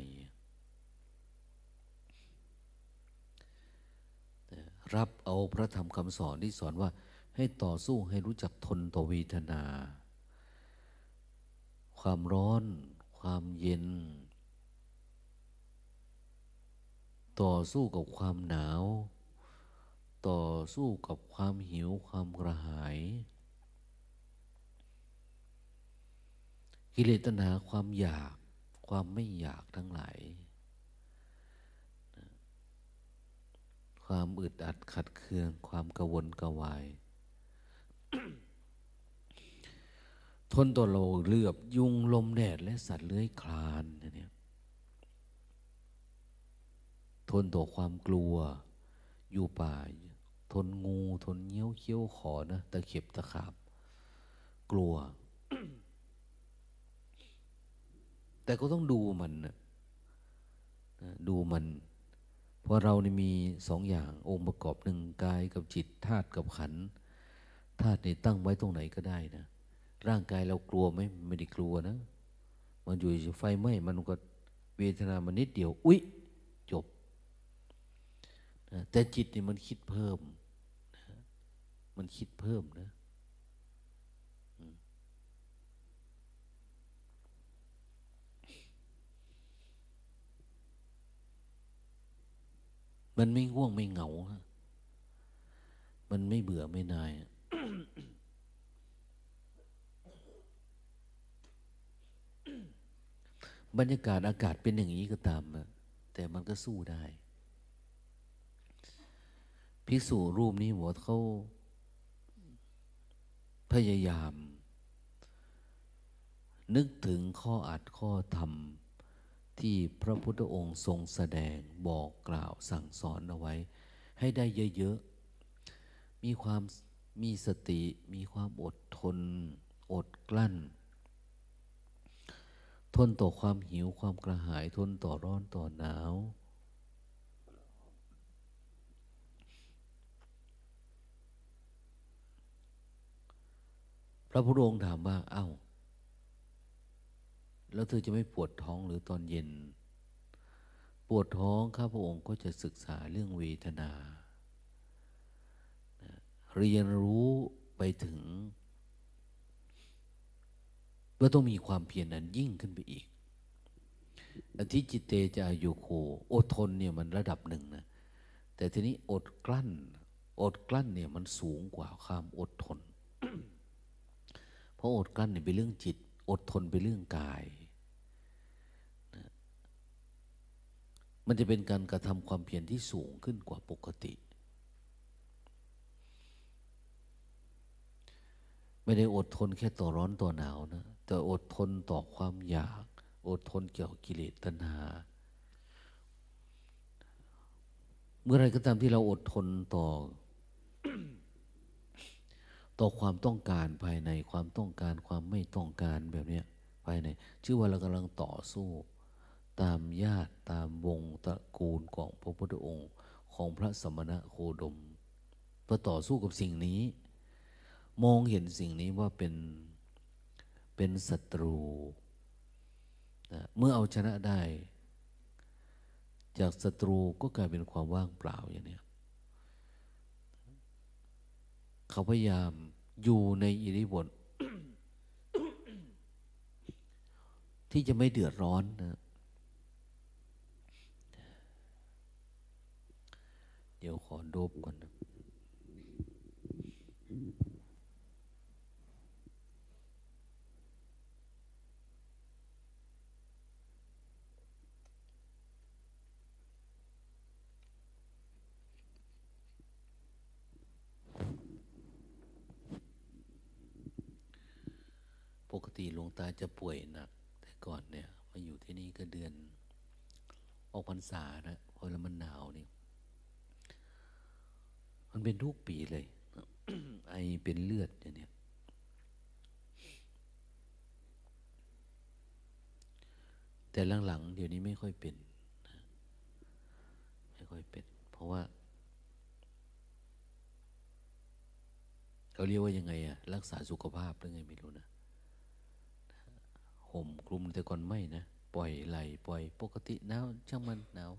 รับเอาพระธรรมคำสอนที่สอนว่าให้ต่อสู้ให้รู้จักทนต่อเวทนา ความร้อน ความเย็น ต่อสู้กับความหนาว ต่อสู้กับความหิวความกระหาย กิเลสตัณหาความอยาก ความไม่อยากทั้งหลายความอึดอัดขัดเคือง ความกระวนกระวาย ทนต่อโลเลือบยุงลมแดดและสัตว์เลื้อยคลานเนี่ยทนต่อความกลัว อยู่ป่า ทนงูทนเงี้ยวเขี้ยวขอนะตะเข็บตะขาบ กลัว แต่ก็ต้องดูมันนะดูมัน เพราะเรานี่มีสองอย่างองค์ประกอบหนึ่งกายกับจิตธาตุกับขันธาตุนี่ตั้งไว้ตรงไหนก็ได้นะ ร่างกายเรากลัวไหมไม่ได้กลัวนะ มันอยู่ไฟไหม้มันก็เวทนามันนิดเดียว อุ๊ย จบนะแต่จิตนี่มันคิดเพิ่มนะมันคิดเพิ่มนะมันไม่ง่วงไม่เหงา มันไม่เบื่อไม่นาย บรรยากาศอากาศเป็นอย่างนี้ก็ตาม แต่มันก็สู้ได้ภิกษุรูปนี้หัวเขาพยายาม นึกถึงข้ออัดข้อธรรม ที่พระพุทธองค์ทรงแสดงบอกกล่าวสั่งสอนเอาไว้ ให้ได้เยอะๆ มีความมีสติ มีความอดทน อดกลั้น ทนต่อความหิวความกระหาย ทนต่อร้อนต่อหนาว พระพุทธองค์ถามว่า เอา้า แล้วเธอจะไม่ปวดท้องหรือตอนเย็น ปวดท้องข้าพระองค์ก็จะศึกษาเรื่องเวทนา เรียนรู้ไปถึง ว่าต้องมีความเพียรนั้นยิ่งขึ้นไปอีกอธิจิตเตจะอายุโคอดทนเนี่ยมันระดับหนึ่งนะ แต่ทีนี้อดกลั้น อดกลั้นเนี่ยมันสูงกว่าความอดทน เพราะอดกลั้นเนี่ยเป็นเรื่องจิต อดทนเป็นเรื่องกาย มันจะเป็นการกระทำความเพียรที่สูงขึ้นกว่าปกติ ไม่ได้อดทนแค่ต่อร้อนต่อหนาวนะแต่อดทนต่อความอยาก อดทนเกี่ยวกิเลสตัณหา เมื่อไรก็ตามที่เราอดทนต่อ ต่อความต้องการภายในความต้องการความไม่ต้องการแบบนี้ภภายในชื่อว่าเรากำลังต่อสู้ ตามญาติตามวงตระกูลของพระพุทธองค์ ของพระสมณะโคดมเพื่อต่อสู้กับสิ่งนี้ มองเห็นสิ่งนี้ว่าเป็นเป็นศัตรูนะเมื่อเอาชนะได้ จากศัตรูก็กลายเป็นความว่างเปล่าอย่างนี้เขาพยายามอยู่ในอิริบทที่จะไม่เดือดร้อนนะเดี๋ยวขอโดบก่อนนะ กติหลวงตาจะป่วยหนัก แต่ก่อนเนี่ย มาอยู่ที่นี่ก็เดือน ออกพรรษานะพอแล้วมันหนาวนี่มันเป็นทุกปีเลย ไอเป็นเลือดอย่างเนี้ยแต่หลังๆเดี๋ยวนี้ไม่ค่อยเป็นไม่ค่อยเป็น เพราะว่าเขาเรียกว่ายังไงอะรักษาสุขภาพหรือไงไม่รู้นะ ห่มคลุมแต่ก่อนไม่นะ ปล่อยไหลปล่อย ปกติหนาวช่างมันหนาว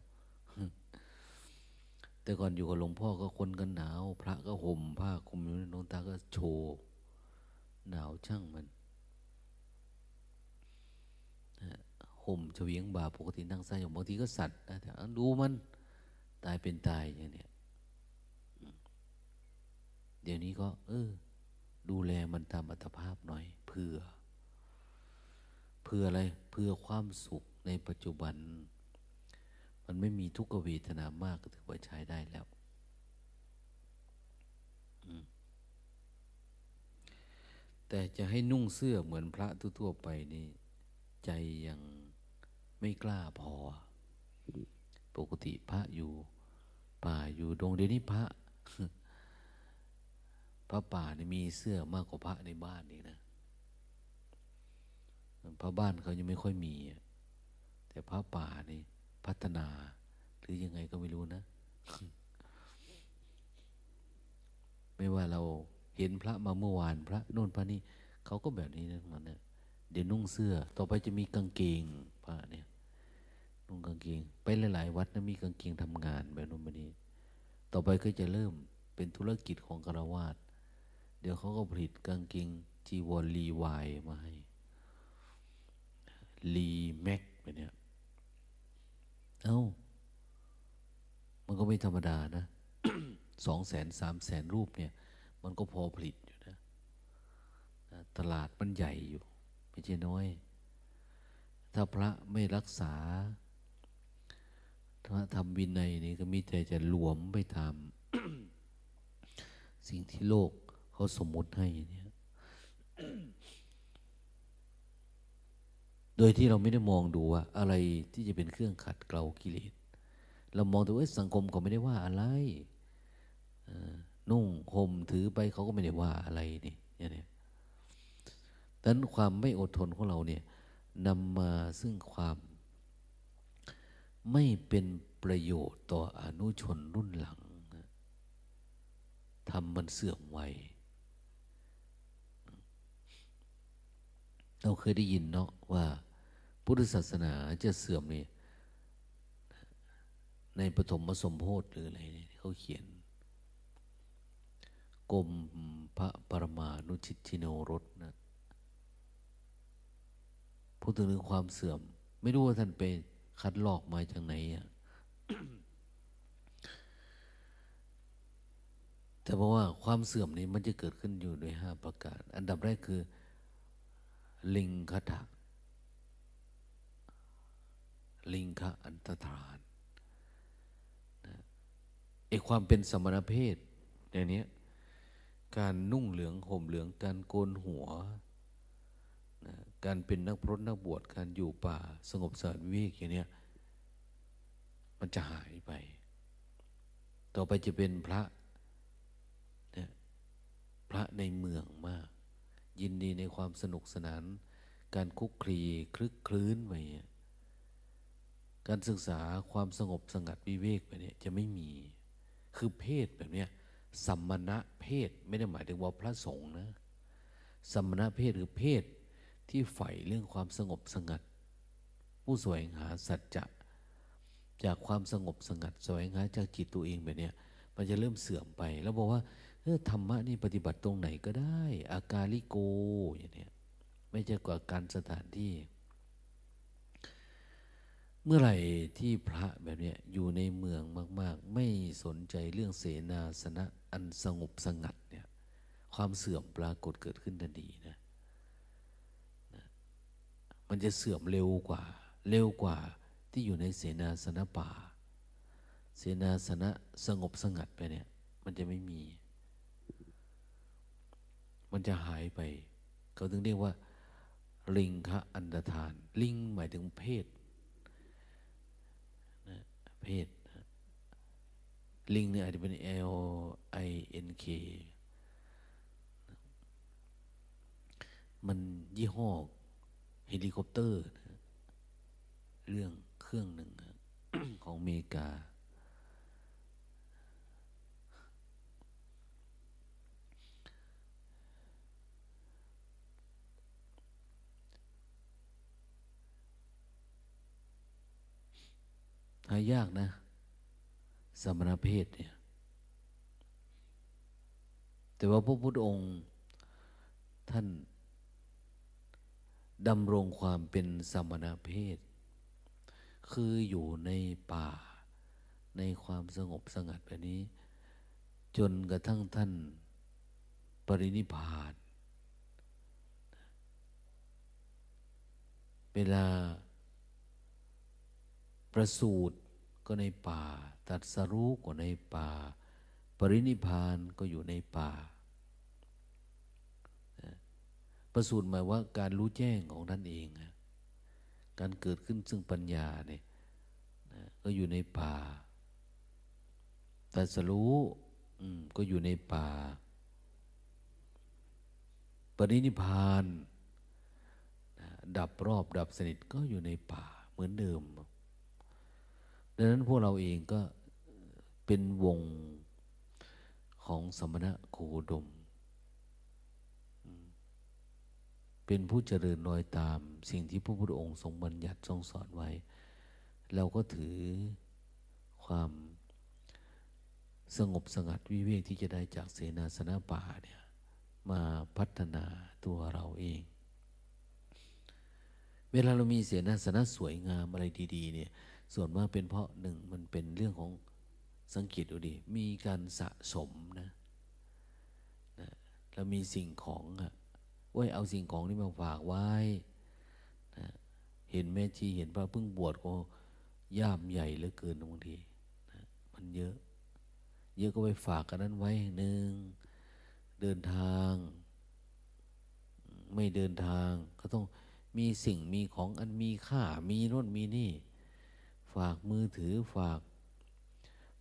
แต่ก่อนอยู่กับหลวงพ่อก็คนกันหนาว พระก็ห่มผ้าคลุมอยู่หลวงตาก็โชว์หนาวช่างมันห่มเฉวียงบ่าปกตินั่งใส่บางทีก็สัตว์นะแต่ดูมันตายเป็นตายอย่างเนี้ยเดี๋ยวนี้ก็ เออ ดูแลมันตามอัตภาพหน่อยเพื่อ เพื่ออะไรเพื่อความสุขในปัจจุบัน มันไม่มีทุกขเวทนามากก็ถือว่าใช้ได้แล้วแต่จะให้นุ่งเสื้อเหมือนพระทั่วๆไปนี่ ใจยังไม่กล้าพอ ปกติพระอยู่ ป่าอยู่ดงเดี๋ยวนี้พระ พระป่านี่มีเสื้อมากกว่าพระในบ้านนี่นะ พระบ้านเขายังไม่ค่อยมี แต่พระป่านี่พัฒนา หรือยังไงก็ไม่รู้นะ ไม่ว่าเราเห็นพระมาเมื่อวานพระโน่นพระนี่เขาก็แบบนี้นะมันเนี่ยเดี๋ยวนุ่งเสื้อ ต่อไปจะมีกางเกงพระเนี่ยนุ่งกางเกง ไปหลาย ๆ วัดนะมีกางเกงทำงานแบบนู้นแบบนี้ ต่อไปก็จะเริ่มเป็นธุรกิจของคาวาสเดี๋ยวเขาก็ผลิตกางเกงจีวรรีวายมาให้ รีแม็กไปเนี่ย เอา้า มันก็ไม่ธรรมดานะสองแสนสามแสนรูปเนี่ย มันก็พอผลิตอยู่นะ ตลาดมันใหญ่อยู่ ไม่ใช่น้อย ถ้าพระไม่รักษาพระทำวินัยนี่ก็มีแต่จะหลวมไปทำสิ่งที่โลกเขาสมมติให้เนี่ย โดยที่เราไม่ได้มองดูว่าอะไรที่จะเป็นเครื่องขัดเกลากิเลส เรามองแต่ว่าสังคมก็ไม่ได้ว่าอะไรนุ่งห่มถือไปเขาก็ไม่ได้ว่าอะไรนี่อย่างนี้ดังนั้นความไม่อดทนของเราเนี่ยนำมาซึ่งความ ไม่เป็นประโยชน์ต่ออนุชนรุ่นหลังทำมันเสื่อมไวเราเคยได้ยินเนาะว่า พุทธศาสนาจะเสื่อมนี่ในปฐมสมโพธิหรืออะไรนี่เขาเขียนกรมพระปรมานุชิตชิโนรสนะพูดถึงเรื่องความเสื่อม ไม่รู้ว่าท่านไปคัดลอกมาจากไหนอะแต่เพราะว่าความเสื่อมนี้มันจะเกิดขึ้นอยู่ด้วยห้าประการ อันดับแรกคือ ลิงคถะ ลิงคะอันตรธานไอความเป็นสมณเพศอย่างนี้การนุ่งเหลืองห่มเหลืองการโกนหัวนะการเป็นนักพรตนักบวชการอยู่ป่า สงบสงัดวิเวกอย่างนี้มันจะหายไป ต่อไปจะเป็นพระนะพระในเมืองมาก ยินดีในความสนุกสนาน การคุกคลีคลึกคลื้นไป การศึกษาความสงบสงัดวิเวกไปเนี่ยจะไม่มี คือเพศแบบเนี้ยสัมมณะเพศไม่ได้หมายถึงว่าพระสงฆ์นะสัมมณะเพศหรือเพศที่ใฝ่เรื่องความสงบสงัด ผู้สวยหาสัจจะจากความสงบสงัดสวยงาจากจิตตัวเองแบบเนี้ยมันจะเริ่มเสื่อมไป แล้วบอกว่าเออธรรมะนี่ปฏิบัติตรงไหนก็ได้ อากาลิโกอย่างเนี้ยไม่ใช่กว่าการสถานที่ เมื่อไหร่ที่พระแบบนี้อยู่ในเมืองมาก ๆ ไม่สนใจเรื่องเสนาสนะอันสงบสงัดเนี่ยความเสื่อมปรากฏเกิดขึ้นทันทีนะนะมันจะเสื่อมเร็วกว่า เร็วกว่าที่อยู่ในเสนาสนะป่า เสนาสนะสงบสงัดไปเนี่ย มันจะไม่มี มันจะหายไป เขาถึงเรียกว่า ลิงคะอันดทาน ลิงหมายถึงเพศ เพศ ลิงเนี่ยอาจจะเป็น L I N K มันยี่ห้อเฮลิคอปเตอร์ เรื่องเครื่องหนึ่งของอเมริกา หายากนะ สมณเพศเนี่ย แต่ว่าพระพุทธองค์ท่านดำรงความเป็นสมณเพศ คืออยู่ในป่า ในความสงบสงัดแบบนี้ จนกระทั่งท่านปรินิพานเวลา ประสูตรก็ในป่าตัดสรู้ก็ในป่า ปรินิพานก็อยู่ในป่า ประสูตรหมายว่าการรู้แจ้งของท่านเอง การเกิดขึ้นซึ่งปัญญาเนี่ยก็อยู่ในป่าตัดสรู้ก็อยู่ในป่า ปรินิพาน ดับรอบดับสนิทก็อยู่ในป่าเหมือนเดิม ดังนั้นพวกเราเองก็เป็นวงของสมณะโคดม เป็นผู้เจริญรอยตามสิ่งที่พระพุทธองค์ทรงบัญญัติทรงสอนไว้ เราก็ถือความสงบสงัดวิเวกที่จะได้จากเสนาสนะป่าเนี่ยมาพัฒนาตัวเราเอง เวลาเรามีเสนาสนะสวยงามอะไรดี ๆ เนี่ย ส่วนมากเป็นเพราะหนึ่งมันเป็นเรื่องของสังเกตดูดิมีการสะสมนะนะแล้วมีสิ่งของอะไว้เอาสิ่งของนี้มาฝากไว้นะเห็นแม่ชีเห็นพระพึ่งบวชก็ย่ามใหญ่เหลือเกินบางทีนะมันเยอะ เยอะก็ไปฝากกันนั้นไว้หนึ่งเดินทาง ไม่เดินทาง ก็ต้องมีสิ่งมีของอันมีค่ามีโน่นมีนี่ากมือถือฝาก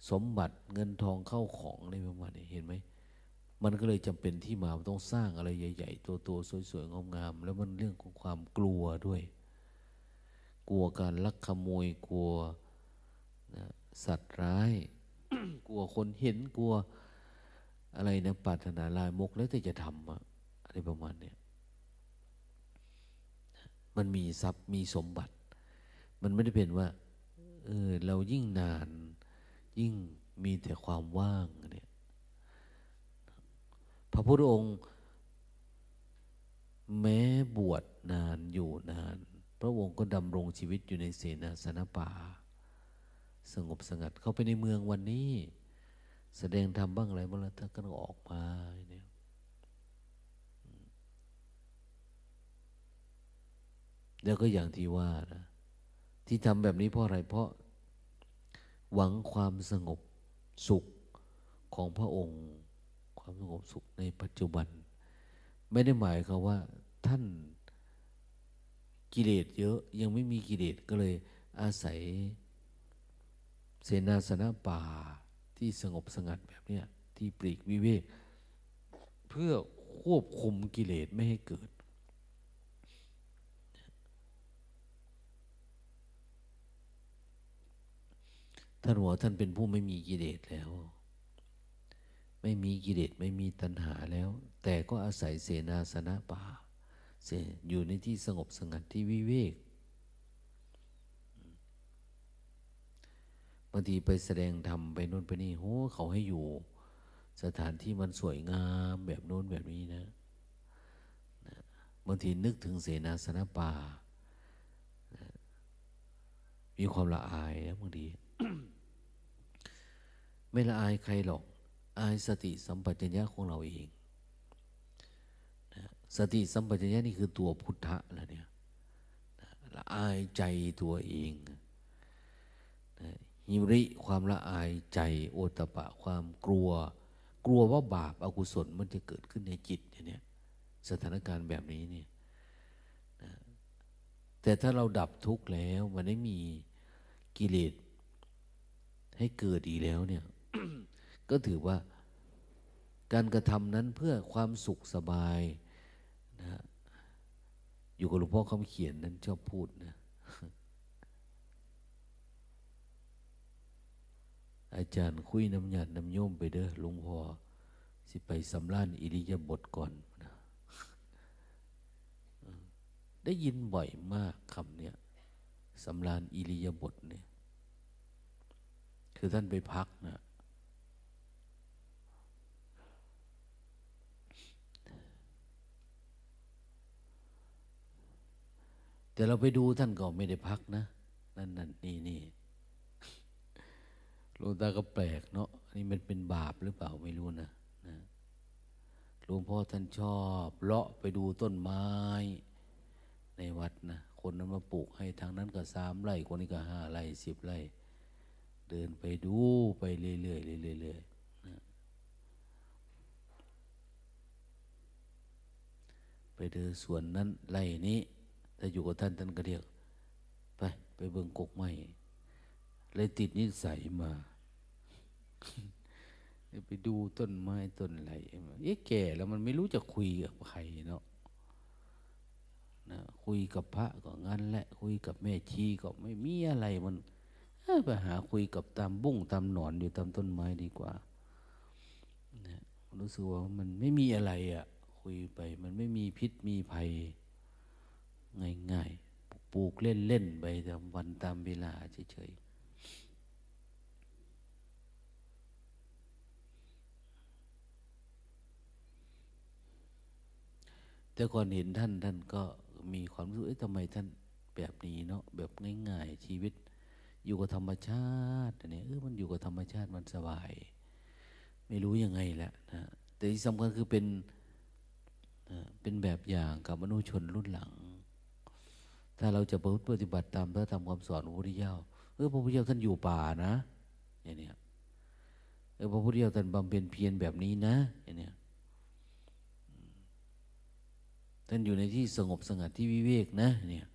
สมบัติเงินทองเข้าของอะไรประมาณนี้เห็นไหมมันก็เลยจำเป็นที่มาต้องสร้างอะไรใหญ่ ๆ ตัวๆสวยๆงามๆแล้วมันเรื่องของความกลัวด้วย กลัวการลักขโมยกลัวนะสัตว์ร้าย กลัวคนเห็นกลัวอะไรนะปรารถนาลายมกแล้วแต่จะทำอะอะไรประมาณนี้มันมีทรัพย์มีสมบัติ มันไม่ได้เป็นว่า เออเรายิ่งนาน ยิ่งมีแต่ความว่างเนี่ยพระพุทธองค์ แม้บวชนานอยู่นาน พระองค์ก็ดำรงชีวิตอยู่ในเสนาสนะป่า สงบสงัดเข้าไปในเมืองวันนี้ แสดงธรรมบ้างอะไรบ้างแล้วท่านก็ออกมาเนี่ยแล้วก็อย่างที่ว่านะ ที่ทำแบบนี้เพราะอะไร เพราะหวังความสงบสุขของพระองค์ ความสงบสุขในปัจจุบัน ไม่ได้หมายความว่า ท่านกิเลสเยอะยังไม่มีกิเลสก็เลยอาศัยเสนาสนะป่าที่สงบสงัดแบบนี้ที่ปลีกวิเวก เพื่อควบคุมกิเลสไม่ให้เกิด ท่านบอกท่านเป็นผู้ไม่มีกิเลสแล้ว ไม่มีกิเลสไม่มีตัณหาแล้ว แต่ก็อาศัยเสนาสนะป่าเสอยู่ในที่สงบสงัดที่วิเวกบางทีไปแสดงธรรมไปนู่นไปนี่โหเขาให้อยู่ สถานที่มันสวยงามแบบโน้นแบบนี้นะบางทีนึกถึงเสนาสนะป่ามีความละอายนะบางที ไม่ละอายใครหรอก อายสติสัมปชัญญะของเราเองสติสัมปชัญญะนี่คือตัวพุทธะแล้วเนี่ยละอายใจตัวเองหิริความละอายใจโอตปะความกลัว กลัวว่าบาปอากุศลมันจะเกิดขึ้นในจิตเนี่ยสถานการณ์แบบนี้เนี่ยแต่ถ้าเราดับทุกข์แล้วมันไม่มีกิเลสให้เกิดอีกแล้วเนี่ย ก็ถือว่าการกระทำนั้นเพื่อความสุขสบายนะอยู่กับหลวงพ่อคำเขียนนั้นชอบพูดนะอาจารย์คุยน้ำหยาดน้ำโยมไปเด้อหลวงพ่อสิไปสำล้านอิริยาบถก่อนนะได้ยินบ่อยมากคำเนี้ยสำลานอิริยาบถเนี่ย คือท่านไปพักนะ แต่เราไปดูท่านก็ไม่ได้พักนะ นั่นนั่นนี่นี่หลวงตาก็แปลกเนาะนี่มันเป็นบาปหรือเปล่าไม่รู้นะนะหลวงพ่อท่านชอบเลาะไปดูต้นไม้ ในวัดนะคนนั้นมาปลูกให้ทางนั้นก็สามไร่คนนี้ก็ห้าไร่สิบไร่เดินไปดูไปเรื่อยๆเรื่อยๆเรื่อยๆนะไปเดินสวนนั้นไร่นี้ ถ้าอยู่กับท่านท่านก็เรียก ไป ไปเบิ่งกกไม้เลยติดนิสัยมา ไปดูต้นไม้ต้นไรเอ๊ะแก่แล้วมันไม่รู้จะคุยกับใครเนาะนะคุยกับพระก็งั้นแหละ คุยกับแม่ชีก็ไม่มีอะไรมันไปหาคุยกับตามบุ้งตามหนอนอยู่ตามต้นไม้ดีกว่านะรู้สึกว่ามันไม่มีอะไรอะ่ะ คุยไปมันไม่มีพิษมีภัย ง่ายๆ ปลูกเล่นๆไปตามวันตามเวลาเฉยๆแต่ก่อนเห็นท่านท่านก็มีความรู้สึกทำไมท่านแบบนี้เนาะแบบง่ายๆ ชีวิต อยู่กับธรรมชาติเนี่ยเออมันอยู่กับธรรมชาติมันสบาย ไม่รู้ยังไงแหละนะแต่ที่สำคัญคือเป็นเป็นแบบอย่างกับมนุษยชนรุ่นหลัง ถ้าเราจะปฏิบัติตามพระธรรมคำสอนของพระพุทธเจ้าเออพระพุทธเจ้าท่านอยู่ป่านะอย่างเนี้ยเออพระพุทธเจ้าท่านบำเพ็ญเพียรแบบนี้นะอย่างเนี้ยท่านอยู่ในที่สงบสงัดที่วิเวกนะเนี่ย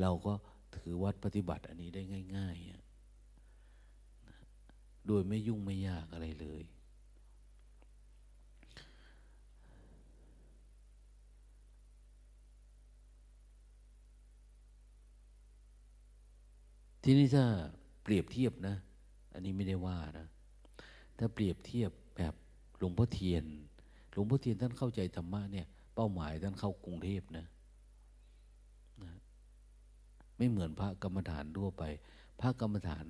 เราก็ถือวัดปฏิบัติอันนี้ได้ง่ายๆโดยไม่ยุ่งไม่ยากอะไรเลย ทีนี้ถ้าเปรียบเทียบนะ อันนี้ไม่ได้ว่านะ ถ้าเปรียบเทียบแบบหลวงพ่อเทียน หลวงพ่อเทียนท่านเข้าใจธรรมะเนี่ย เป้าหมายท่านเข้ากรุงเทพนะนะ ไม่เหมือนพระกรรมฐานทั่วไป พระกรรมฐาน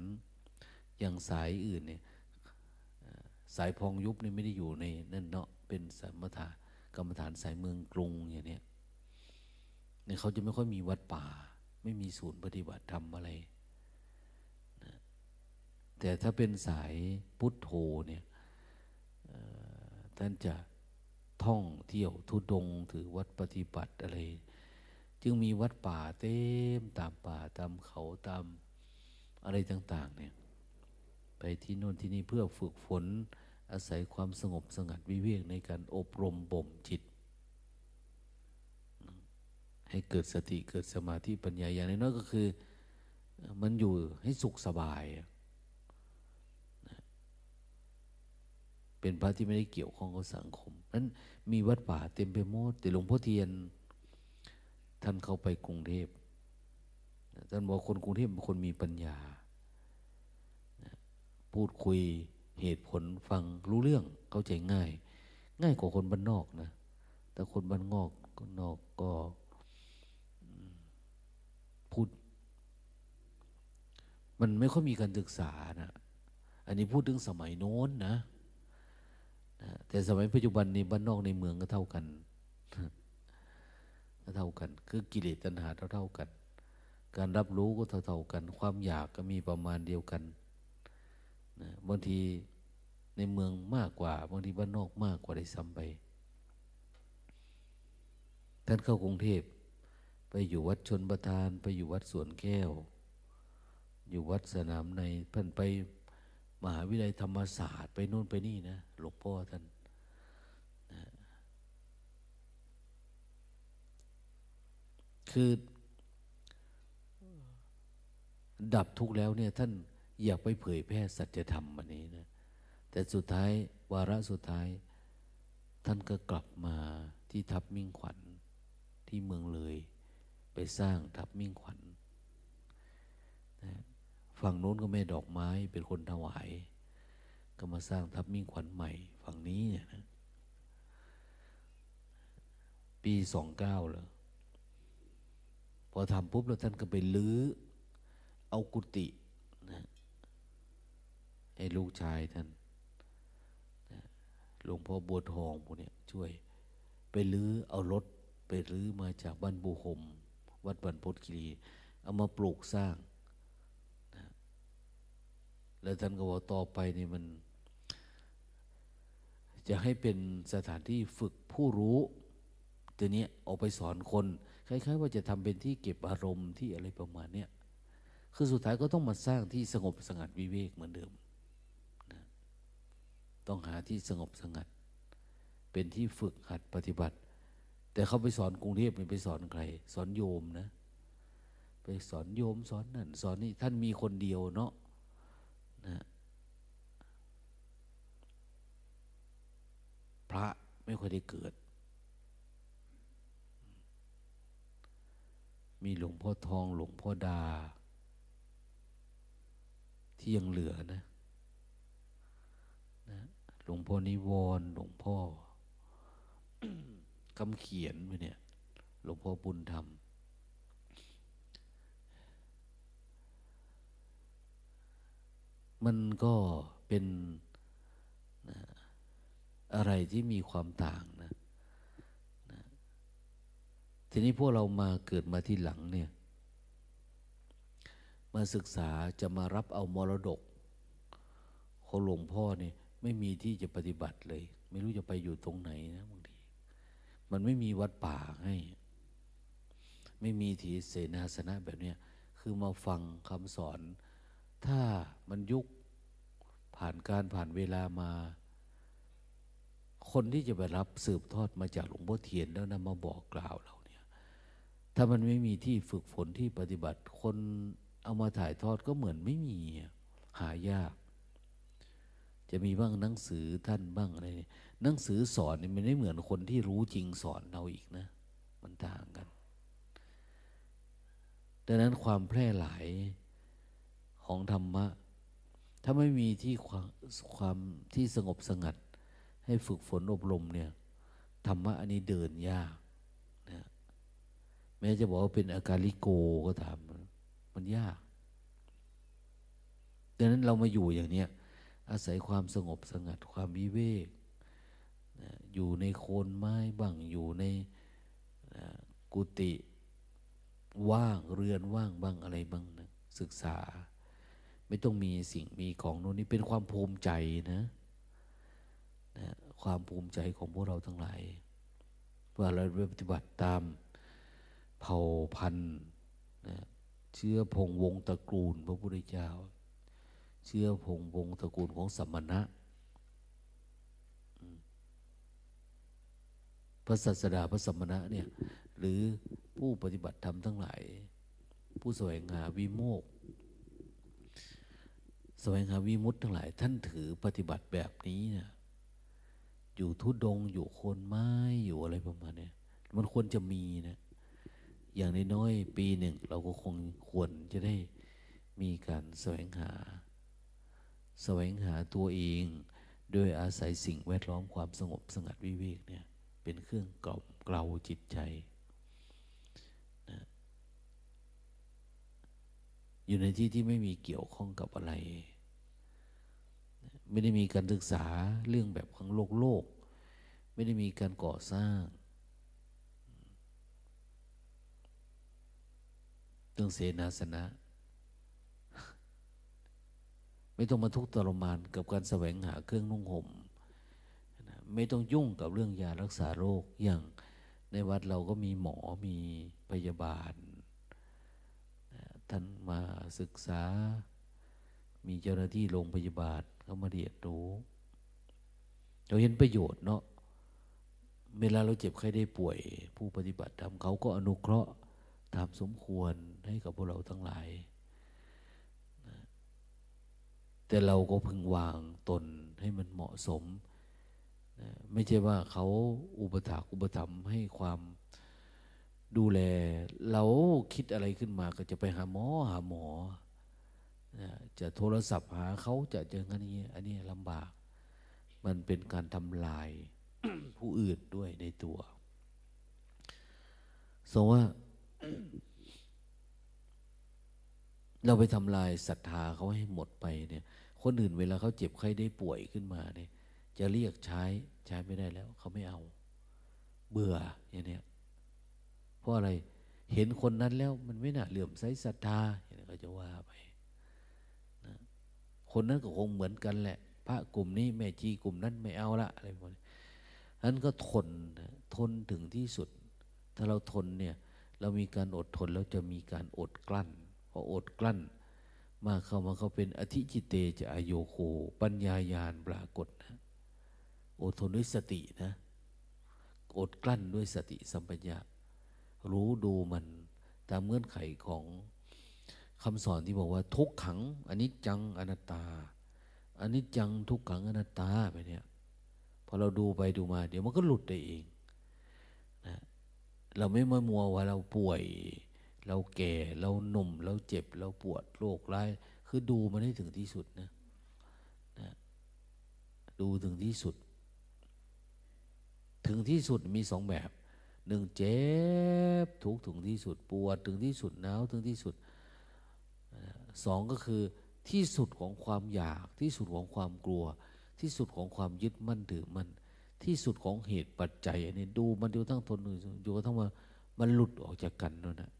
อย่างสายอื่นเนี่ย สายพองยุบนี่ไม่ได้อยู่ในนั่นเนาะ เป็นสมถะกรรมฐานสายเมืองกรุงอย่างเนี้ยเนี่ยเขาจะไม่ค่อยมีวัดป่า ไม่มีศูนย์ปฏิบัติธรรมอะไร แต่ถ้าเป็นสายพุทโธเนี่ยท่านจะท่องเที่ยวทุดงถือวัดปฏิบัติอะไร จึงมีวัดป่าเต็มตามป่าตามเขาตามอะไรต่าง ๆ เนี่ย ไปที่โน่นที่นี่เพื่อฝึกฝน อาศัยความสงบสงัดวิเวกในการอบรมบ่มจิต ให้เกิดสติเกิดสมาธิปัญญาอย่างน้อยก็คือ มันอยู่ให้สุขสบาย เป็นพระที่ไม่ได้เกี่ยวข้องกับสังคมนั้นมีวัดป่าเต็มไปหมดแต่หลวงพ่อเทียน ท่านเข้าไปกรุงเทพท่านบอกคนกรุงเทพเป็นคนมีปัญญา พูดคุยเหตุผลฟังรู้เรื่องเข้าใจง่าย ง่ายกว่าคนบ้านนอกนะ แต่คนบ้านนอกก็นอกก็พูด มันไม่ค่อยมีการศึกษานะ อันนี้พูดถึงสมัยโน้นนะ นะแต่สมัยปัจจุบันนี้บ้านนอกในเมืองก็เท่ากันก็เท่ากัน คือกิเลสตัณหาเท่าเท่ากัน การรับรู้ก็เท่าเท่ากัน ความอยากก็มีประมาณเดียวกันนะบางทีในเมืองมากกว่าบางทีบ้านนอกมากกว่าได้ซ้ำไป ท่านเข้ากรุงเทพไปอยู่วัดชนประทาน ไปอยู่วัดสวนแก้ว อยู่วัดสนามในเพิ่นไป มหาวิทยาลัยธรรมศาสตร์ไปโน่นไปนี่นะหลวงพ่อท่านนะคือดับทุกข์แล้วเนี่ยท่านอยากไปเผยแพร่สัจธรรมวันนี้นะแต่สุดท้ายวาระสุดท้าย ท่านก็กลับมาที่ทับมิ่งขวัญที่เมืองเลย ไปสร้างทับมิ่งขวัญนะ ฝั่งโน้นก็แม่ดอกไม้เป็นคนถวาย ก็มาสร้างทับมิ่งขวัญใหม่ ฝั่งนี้เนี่ยนะปีสองเก้าเลยพอทำปุ๊บแล้วท่านก็ไปลื้อ เอากุฏินะให้ลูกชายท่านหลวงพ่อบัวทองพวกเนี้ช่วย ไปลื้อเอารถ ไปรื้อมาจากบ้านบูหมวัดบันพศคีรี เอามาปลูกสร้าง แล้วท่านก็บอกต่อไปนี่มัน จะให้เป็นสถานที่ฝึกผู้รู้ตัวนี้ออกไปสอนคนคล้ายๆ ว่าจะทำเป็นที่เก็บอารมณ์ที่อะไรประมาณเนี้คือสุดท้ายก็ต้องมาสร้างที่สงบสงัดวิเวกเหมือนเดิมนะต้องหาที่สงบสงัด เป็นที่ฝึกหัดปฏิบัติ แต่เขาไปสอนกรุงเทพไปสอนใคร สอนโยมนะ ไปสอนโยมสอนนั่นสอนนี่ท่านมีคนเดียวเนาะ นะพระไม่ค่อยได้เกิด มีหลวงพ่อทองหลวงพ่อดา ที่ยังเหลือนะนะหลวงพ่อนิวรณ์หลวงพ่อคำเขียนไปเนี่ย หลวงพ่อบุญธรรม มันก็เป็นนะอะไรที่มีความต่างนะนะทีนี้พวกเรามาเกิดมาที่หลังเนี่ย มาศึกษาจะมารับเอามรดกของหลวงพ่อเนี่ยไม่มีที่จะปฏิบัติเลย ไม่รู้จะไปอยู่ตรงไหนนะบางที มันไม่มีวัดป่าให้ ไม่มีทีเสนาสนะแบบเนี้ยคือมาฟังคำสอน ถ้ามันยุคผ่านการผ่านเวลามา คนที่จะไปรับสืบทอดมาจากหลวงพ่อเทียนแล้วนำมาบอกกล่าวเราเนี่ย ถ้ามันไม่มีที่ฝึกฝนที่ปฏิบัติ คนเอามาถ่ายทอดก็เหมือนไม่มี หายาก จะมีบ้างหนังสือท่านบ้างอะไรหนังสือสอนนี่มันไม่เหมือนคนที่รู้จริงสอนเราอีกนะ มันต่างกันดังนั้นความแพร่หลาย ของธรรมะ ถ้าไม่มีที่ความความที่สงบสงัด ให้ฝึกฝนอบรมเนี่ยธรรมะอันนี้เดินยากนะแม้จะบอกว่าเป็นอาการลิโกก็ตามมันยากดังนั้นเรามาอยู่อย่างเนี้ยอาศัยความสงบสงัดความวิเวกนะอยู่ในโคนไม้บ้างอยู่ในนะกุฏิว่างเรือนว่างบ้างอะไรบ้างนะศึกษา ไม่ต้องมีสิ่งมีของโน้นนี่เป็นความภูมิใจนะนะ ความภูมิใจของพวกเราทั้งหลายว่าเราปฏิบัติตามเผ่าพันธุ์นะเชื้อพงวงตระกูลพระพุทธเจ้า เชื้อพงวงตระกูลของสัมมณะพระศาสดาพระสัมมณะเนี่ยหรือผู้ปฏิบัติธรรมทั้งหลาย ผู้แสวงหาวิโมกข์ แสวงหาวิมุตติทั้งหลาย ท่านถือปฏิบัติแบบนี้เนี่ยอยู่ทุดงอยู่โคนไม้อยู่อะไรประมาณนี้มันควรจะมีนะ อย่างน้อยๆปีหนึ่ง เราก็คงควรจะได้มีการแสวงหา แสวงหาตัวเองโดยอาศัยสิ่งแวดล้อมความสงบสงัดวิเวกเนี่ย เป็นเครื่องกล่อมเกลาจิตใจนะ อยู่ในที่ที่ไม่มีเกี่ยวข้องกับอะไร ไม่ได้มีการศึกษาเรื่องแบบของโลกโลก ไม่ได้มีการก่อสร้างเรื่องเสนาสนะ ไม่ต้องมาทุกข์ทรมานกับการแสวงหาเครื่องนุ่งห่มไม่ต้องยุ่งกับเรื่องยารักษาโรคอย่างในวัดเราก็มีหมอมีพยาบาล ท่านมาศึกษา มีเจ้าหน้าที่โรงพยาบาลเขามาเรียนรู้เราเห็นประโยชน์เนาะเวลาเราเจ็บไข้ได้ป่วย ผู้ปฏิบัติธรรมเขาก็อนุเคราะห์ตามสมควรให้กับพวกเราทั้งหลาย แต่เราก็พึงวางตนให้มันเหมาะสม ไม่ใช่ว่าเขาอุปถากอุปถัมภ์ให้ความ ดูแล เราคิดอะไรขึ้นมาก็จะไปหาหมอหาหมอ จะโทรศัพท์หาเขาจะเจอกันนี้ อันนี้ลำบาก มันเป็นการทำลายผู้อื่นด้วยในตัวสมว่า เราไปทำลายศรัทธาเขาให้หมดไปเนี่ย คนอื่นเวลาเขาเจ็บไข้ได้ป่วยขึ้นมาเนี่ย จะเรียกใช้ใช้ไม่ได้แล้ว เขาไม่เอา เบื่ออย่างเนี้เพ ราะอะไร เห็นคนนั้นแล้วมันไม่น่าเหลื่อมใสศรัทธาอย่างนี้ก็จะว่าไปนะคนนั้นก็คงเหมือนกันแหละ พระกลุ่มนี้แม่จีกลุ่มนั้นไม่เอาละอะไรพวกนี้นั้นก็ทนทนถึงที่สุด ถ้าเราทนเนี่ย เรามีการอดทนแล้วจะมีการอดกลั้นพออดกลั้น มาเข้ามาเขาเป็นอธิจิตเตจะอโยโค ปัญญายานปรากฏนะอดทนด้วยสตินะ อดกลั้นด้วยสติสัมปญญะ รู้ดูมัน ตามเงื่อนไขของคำสอนที่บอกว่า ทุกขังอันนี้จังอนัตตาอันนี้จังทุกขังอนัตตาไปเนี่ยพอเราดูไปดูมา เดี๋ยวมันก็หลุดได้เองนะเราไม่มามัวว่าเราป่วย เราแก่เราหนุ่ม เราเจ็บ เราปวดโรคร้าย คือดูมันให้ถึงที่สุดนะนะดูถึงที่สุด ถึงที่สุดมีสองแบบ หนึ่งเจ็บทุกถึงที่สุดปวดถึงที่สุดหนาวถึงที่สุดสองก็คือที่สุดของความอยาก ที่สุดของความกลัว ที่สุดของความยึดมั่นถือมั่นที่สุดของเหตุปัจจัยอันนี้ดูมันอยู่ทั้งทนอยู่ทั้งมามันหลุดออกจากกันนั่นนะ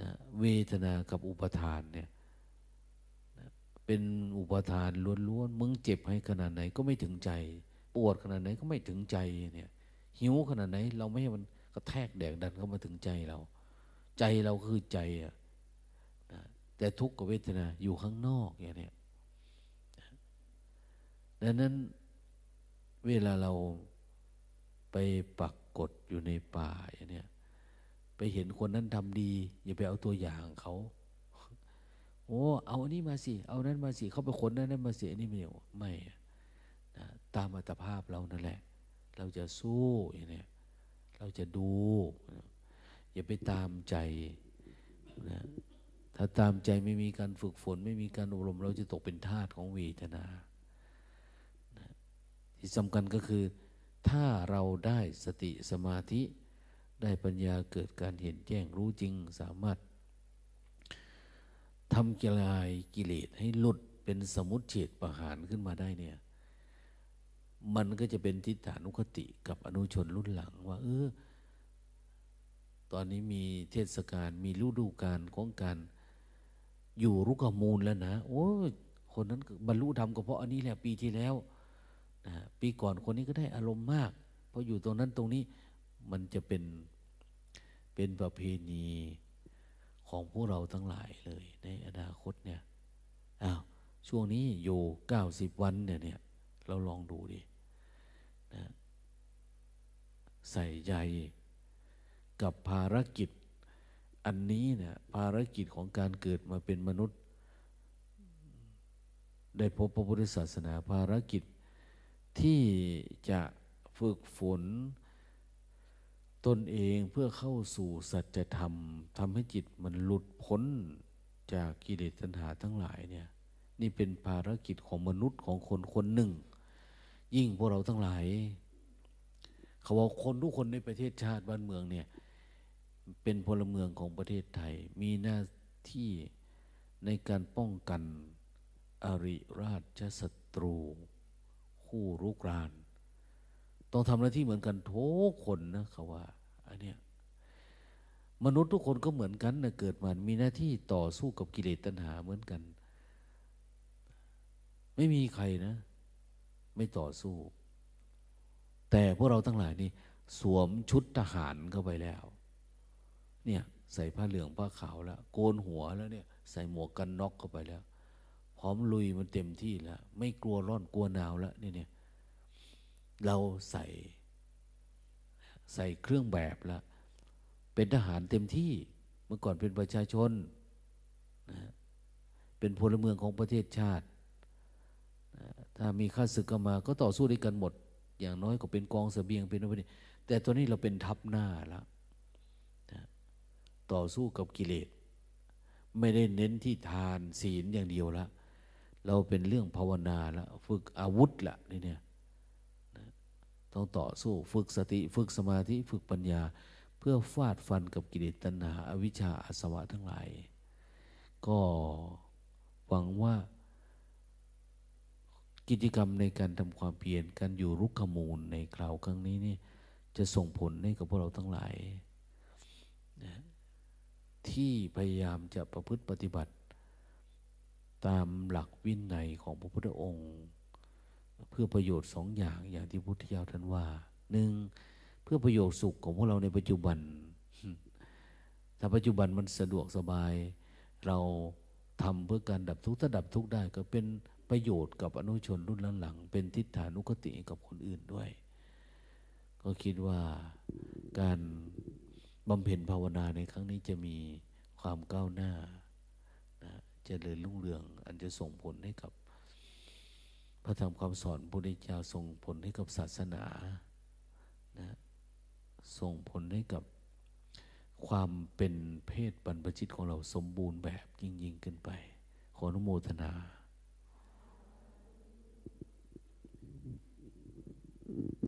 นะเวทนากับอุปทานเนี่ยเป็นอุปทานล้วนๆมึงเจ็บให้ขนาดไหนก็ไม่ถึงใจ ปวดขนาดไหนก็ไม่ถึงใจเนี่ย หิวขนาดไหน เราไม่ให้มันกระแทกแดกดันเข้ามาถึงใจเรา ใจเราคือใจอะแต่ทุกขเวทนาอยู่ข้างนอกอย่างนี้ดังนั้นเวลาเราไปปักกดอยู่ในป่าอย่างนี้ไปเห็นคนนั้นทำดี อย่าไปเอาตัวอย่างเขาโอ้เอาอันนี้มาสิ เอานั้นมาสิ เขาไปคนนั้นนั้นมาสิอันนี้ไม่ไม่ตามอัตภาพเรานั่นแหละ เราจะสู้อย่างนี้เราจะดู อย่าไปตามใจนะถ้าตามใจไม่มีการฝึกฝน ไม่มีการอบรม เราจะตกเป็นทาสของเวทนานะที่สำคัญก็คือ ถ้าเราได้สติสมาธิได้ปัญญาเกิดการเห็นแจ้งรู้จริง สามารถทำกิลายกิเลสให้หลุดเป็นสมุทเฉดประหารขึ้นมาได้เนี่ย มันก็จะเป็นทิฏฐานุคติกับอนุชนรุ่นหลังว่า เออ ตอนนี้มีเทศกาลมีฤดูกาลของการอยู่รุกมูลแล้วนะ โอ้คนนั้นบรรลุธรรมก็เพราะอันนี้แหละปีที่แล้วนะปีก่อนคนนี้ก็ได้อารมณ์มาก เพราะอยู่ตรงนั้นตรงนี้มันจะเป็นเป็นประเพณีของพวกเราทั้งหลายเลย ในอนาคตเนี่ยอ้าวช่วงนี้อยู่เก้าสิบวันเนี่ยเนี่ย เราลองดูดิ นะใส่ใจกับภารกิจอันนี้เนี่ยภารกิจของการเกิดมาเป็นมนุษย์ ได้พบพระพุทธศาสนาภารกิจที่จะฝึกฝนตนเองเพื่อเข้าสู่สัจธรรมทำให้จิตมันหลุดพ้นจากกิเลสตัณหาทั้งหลายเนี่ยนี่เป็นภารกิจของมนุษย์ของคนคนหนึ่ง ยิ่งพวกเราทั้งหลาย เขาบอกคนทุกคนในประเทศชาติบ้านเมืองเนี่ย เป็นพลเมืองของประเทศไทย มีหน้าที่ในการป้องกันอริราชศัตรู คู่รุกราน ต้องทำหน้าที่เหมือนกันทุกคนนะเขาว่าอันเนี้ยมนุษย์ทุกคนก็เหมือนกันนะเกิดมามีหน้าที่ต่อสู้กับกิเลสตัณหาเหมือนกัน ไม่มีใครนะ ไม่ต่อสู้ แต่พวกเราทั้งหลายนี่สวมชุดทหารเข้าไปแล้ว เนี่ยใส่ผ้าเหลืองผ้าขาวแล้ว โกนหัวแล้วเนี่ย ใส่หมวกกันน็อกเข้าไปแล้ว พร้อมลุยมันเต็มที่แล้ว ไม่กลัวร้อนกลัวหนาวแล้วนี่เนี่ยเราใส่ ใส่เครื่องแบบแล้วเป็นทหารเต็มที่เมื่อก่อนเป็นประชาชนนะเป็นพลเมืองของประเทศชาติ ถ้ามีข้าศึกก็มา ก็ต่อสู้ด้วยกันหมด อย่างน้อยก็เป็นกองเสบียงเป็นอะไรนี่แต่ตัวนี้เราเป็นทัพหน้าแล้วต่อสู้กับกิเลสไม่ได้เน้นที่ทานศีลอย่างเดียวละ เราเป็นเรื่องภาวนาละฝึกอาวุธละนี่เนี่ยต้องต่อสู้ฝึกสติ ฝึกสมาธิฝึกปัญญา เพื่อฟาดฟันกับกิเลสตัณหาอวิชชาอาสวะทั้งหลาย ก็หวังว่า กิจกรรมในการทำความเพียรการอยู่รุกขมูลในคราวครั้งนี้นี่จะส่งผลให้กับพวกเราทั้งหลายนะที่พยายามจะประพฤติปฏิบัติ ตามหลักวินัยของพระพุทธองค์ เพื่อประโยชน์สองอย่างอย่างที่พุทธเจ้าท่านว่าหนึ่งเพื่อประโยชน์สุขของพวกเราในปัจจุบัน ถ้าปัจจุบันมันสะดวกสบาย เราทำเพื่อการดับทุกข์ถ้าดับทุกข์ได้ก็เป็น ประโยชน์กับอนุชนรุ่นหลังๆเป็นทิฏฐานุกติกับคนอื่นด้วย ก็คิดว่าการบำเพ็ญภาวนาในครั้งนี้จะมีความก้าวหน้านะเจริญรุ่งเรือง อันจะส่งผลให้กับ พระธรรมคำสอนพระพุทธเจ้าส่งผลให้กับศาสนานะส่งผลให้กับความเป็นเพศบรรพชิตของเราสมบูรณ์แบบยิ่งยิ่งขึ้นไป ขออนุโมทนา Mm-hmm.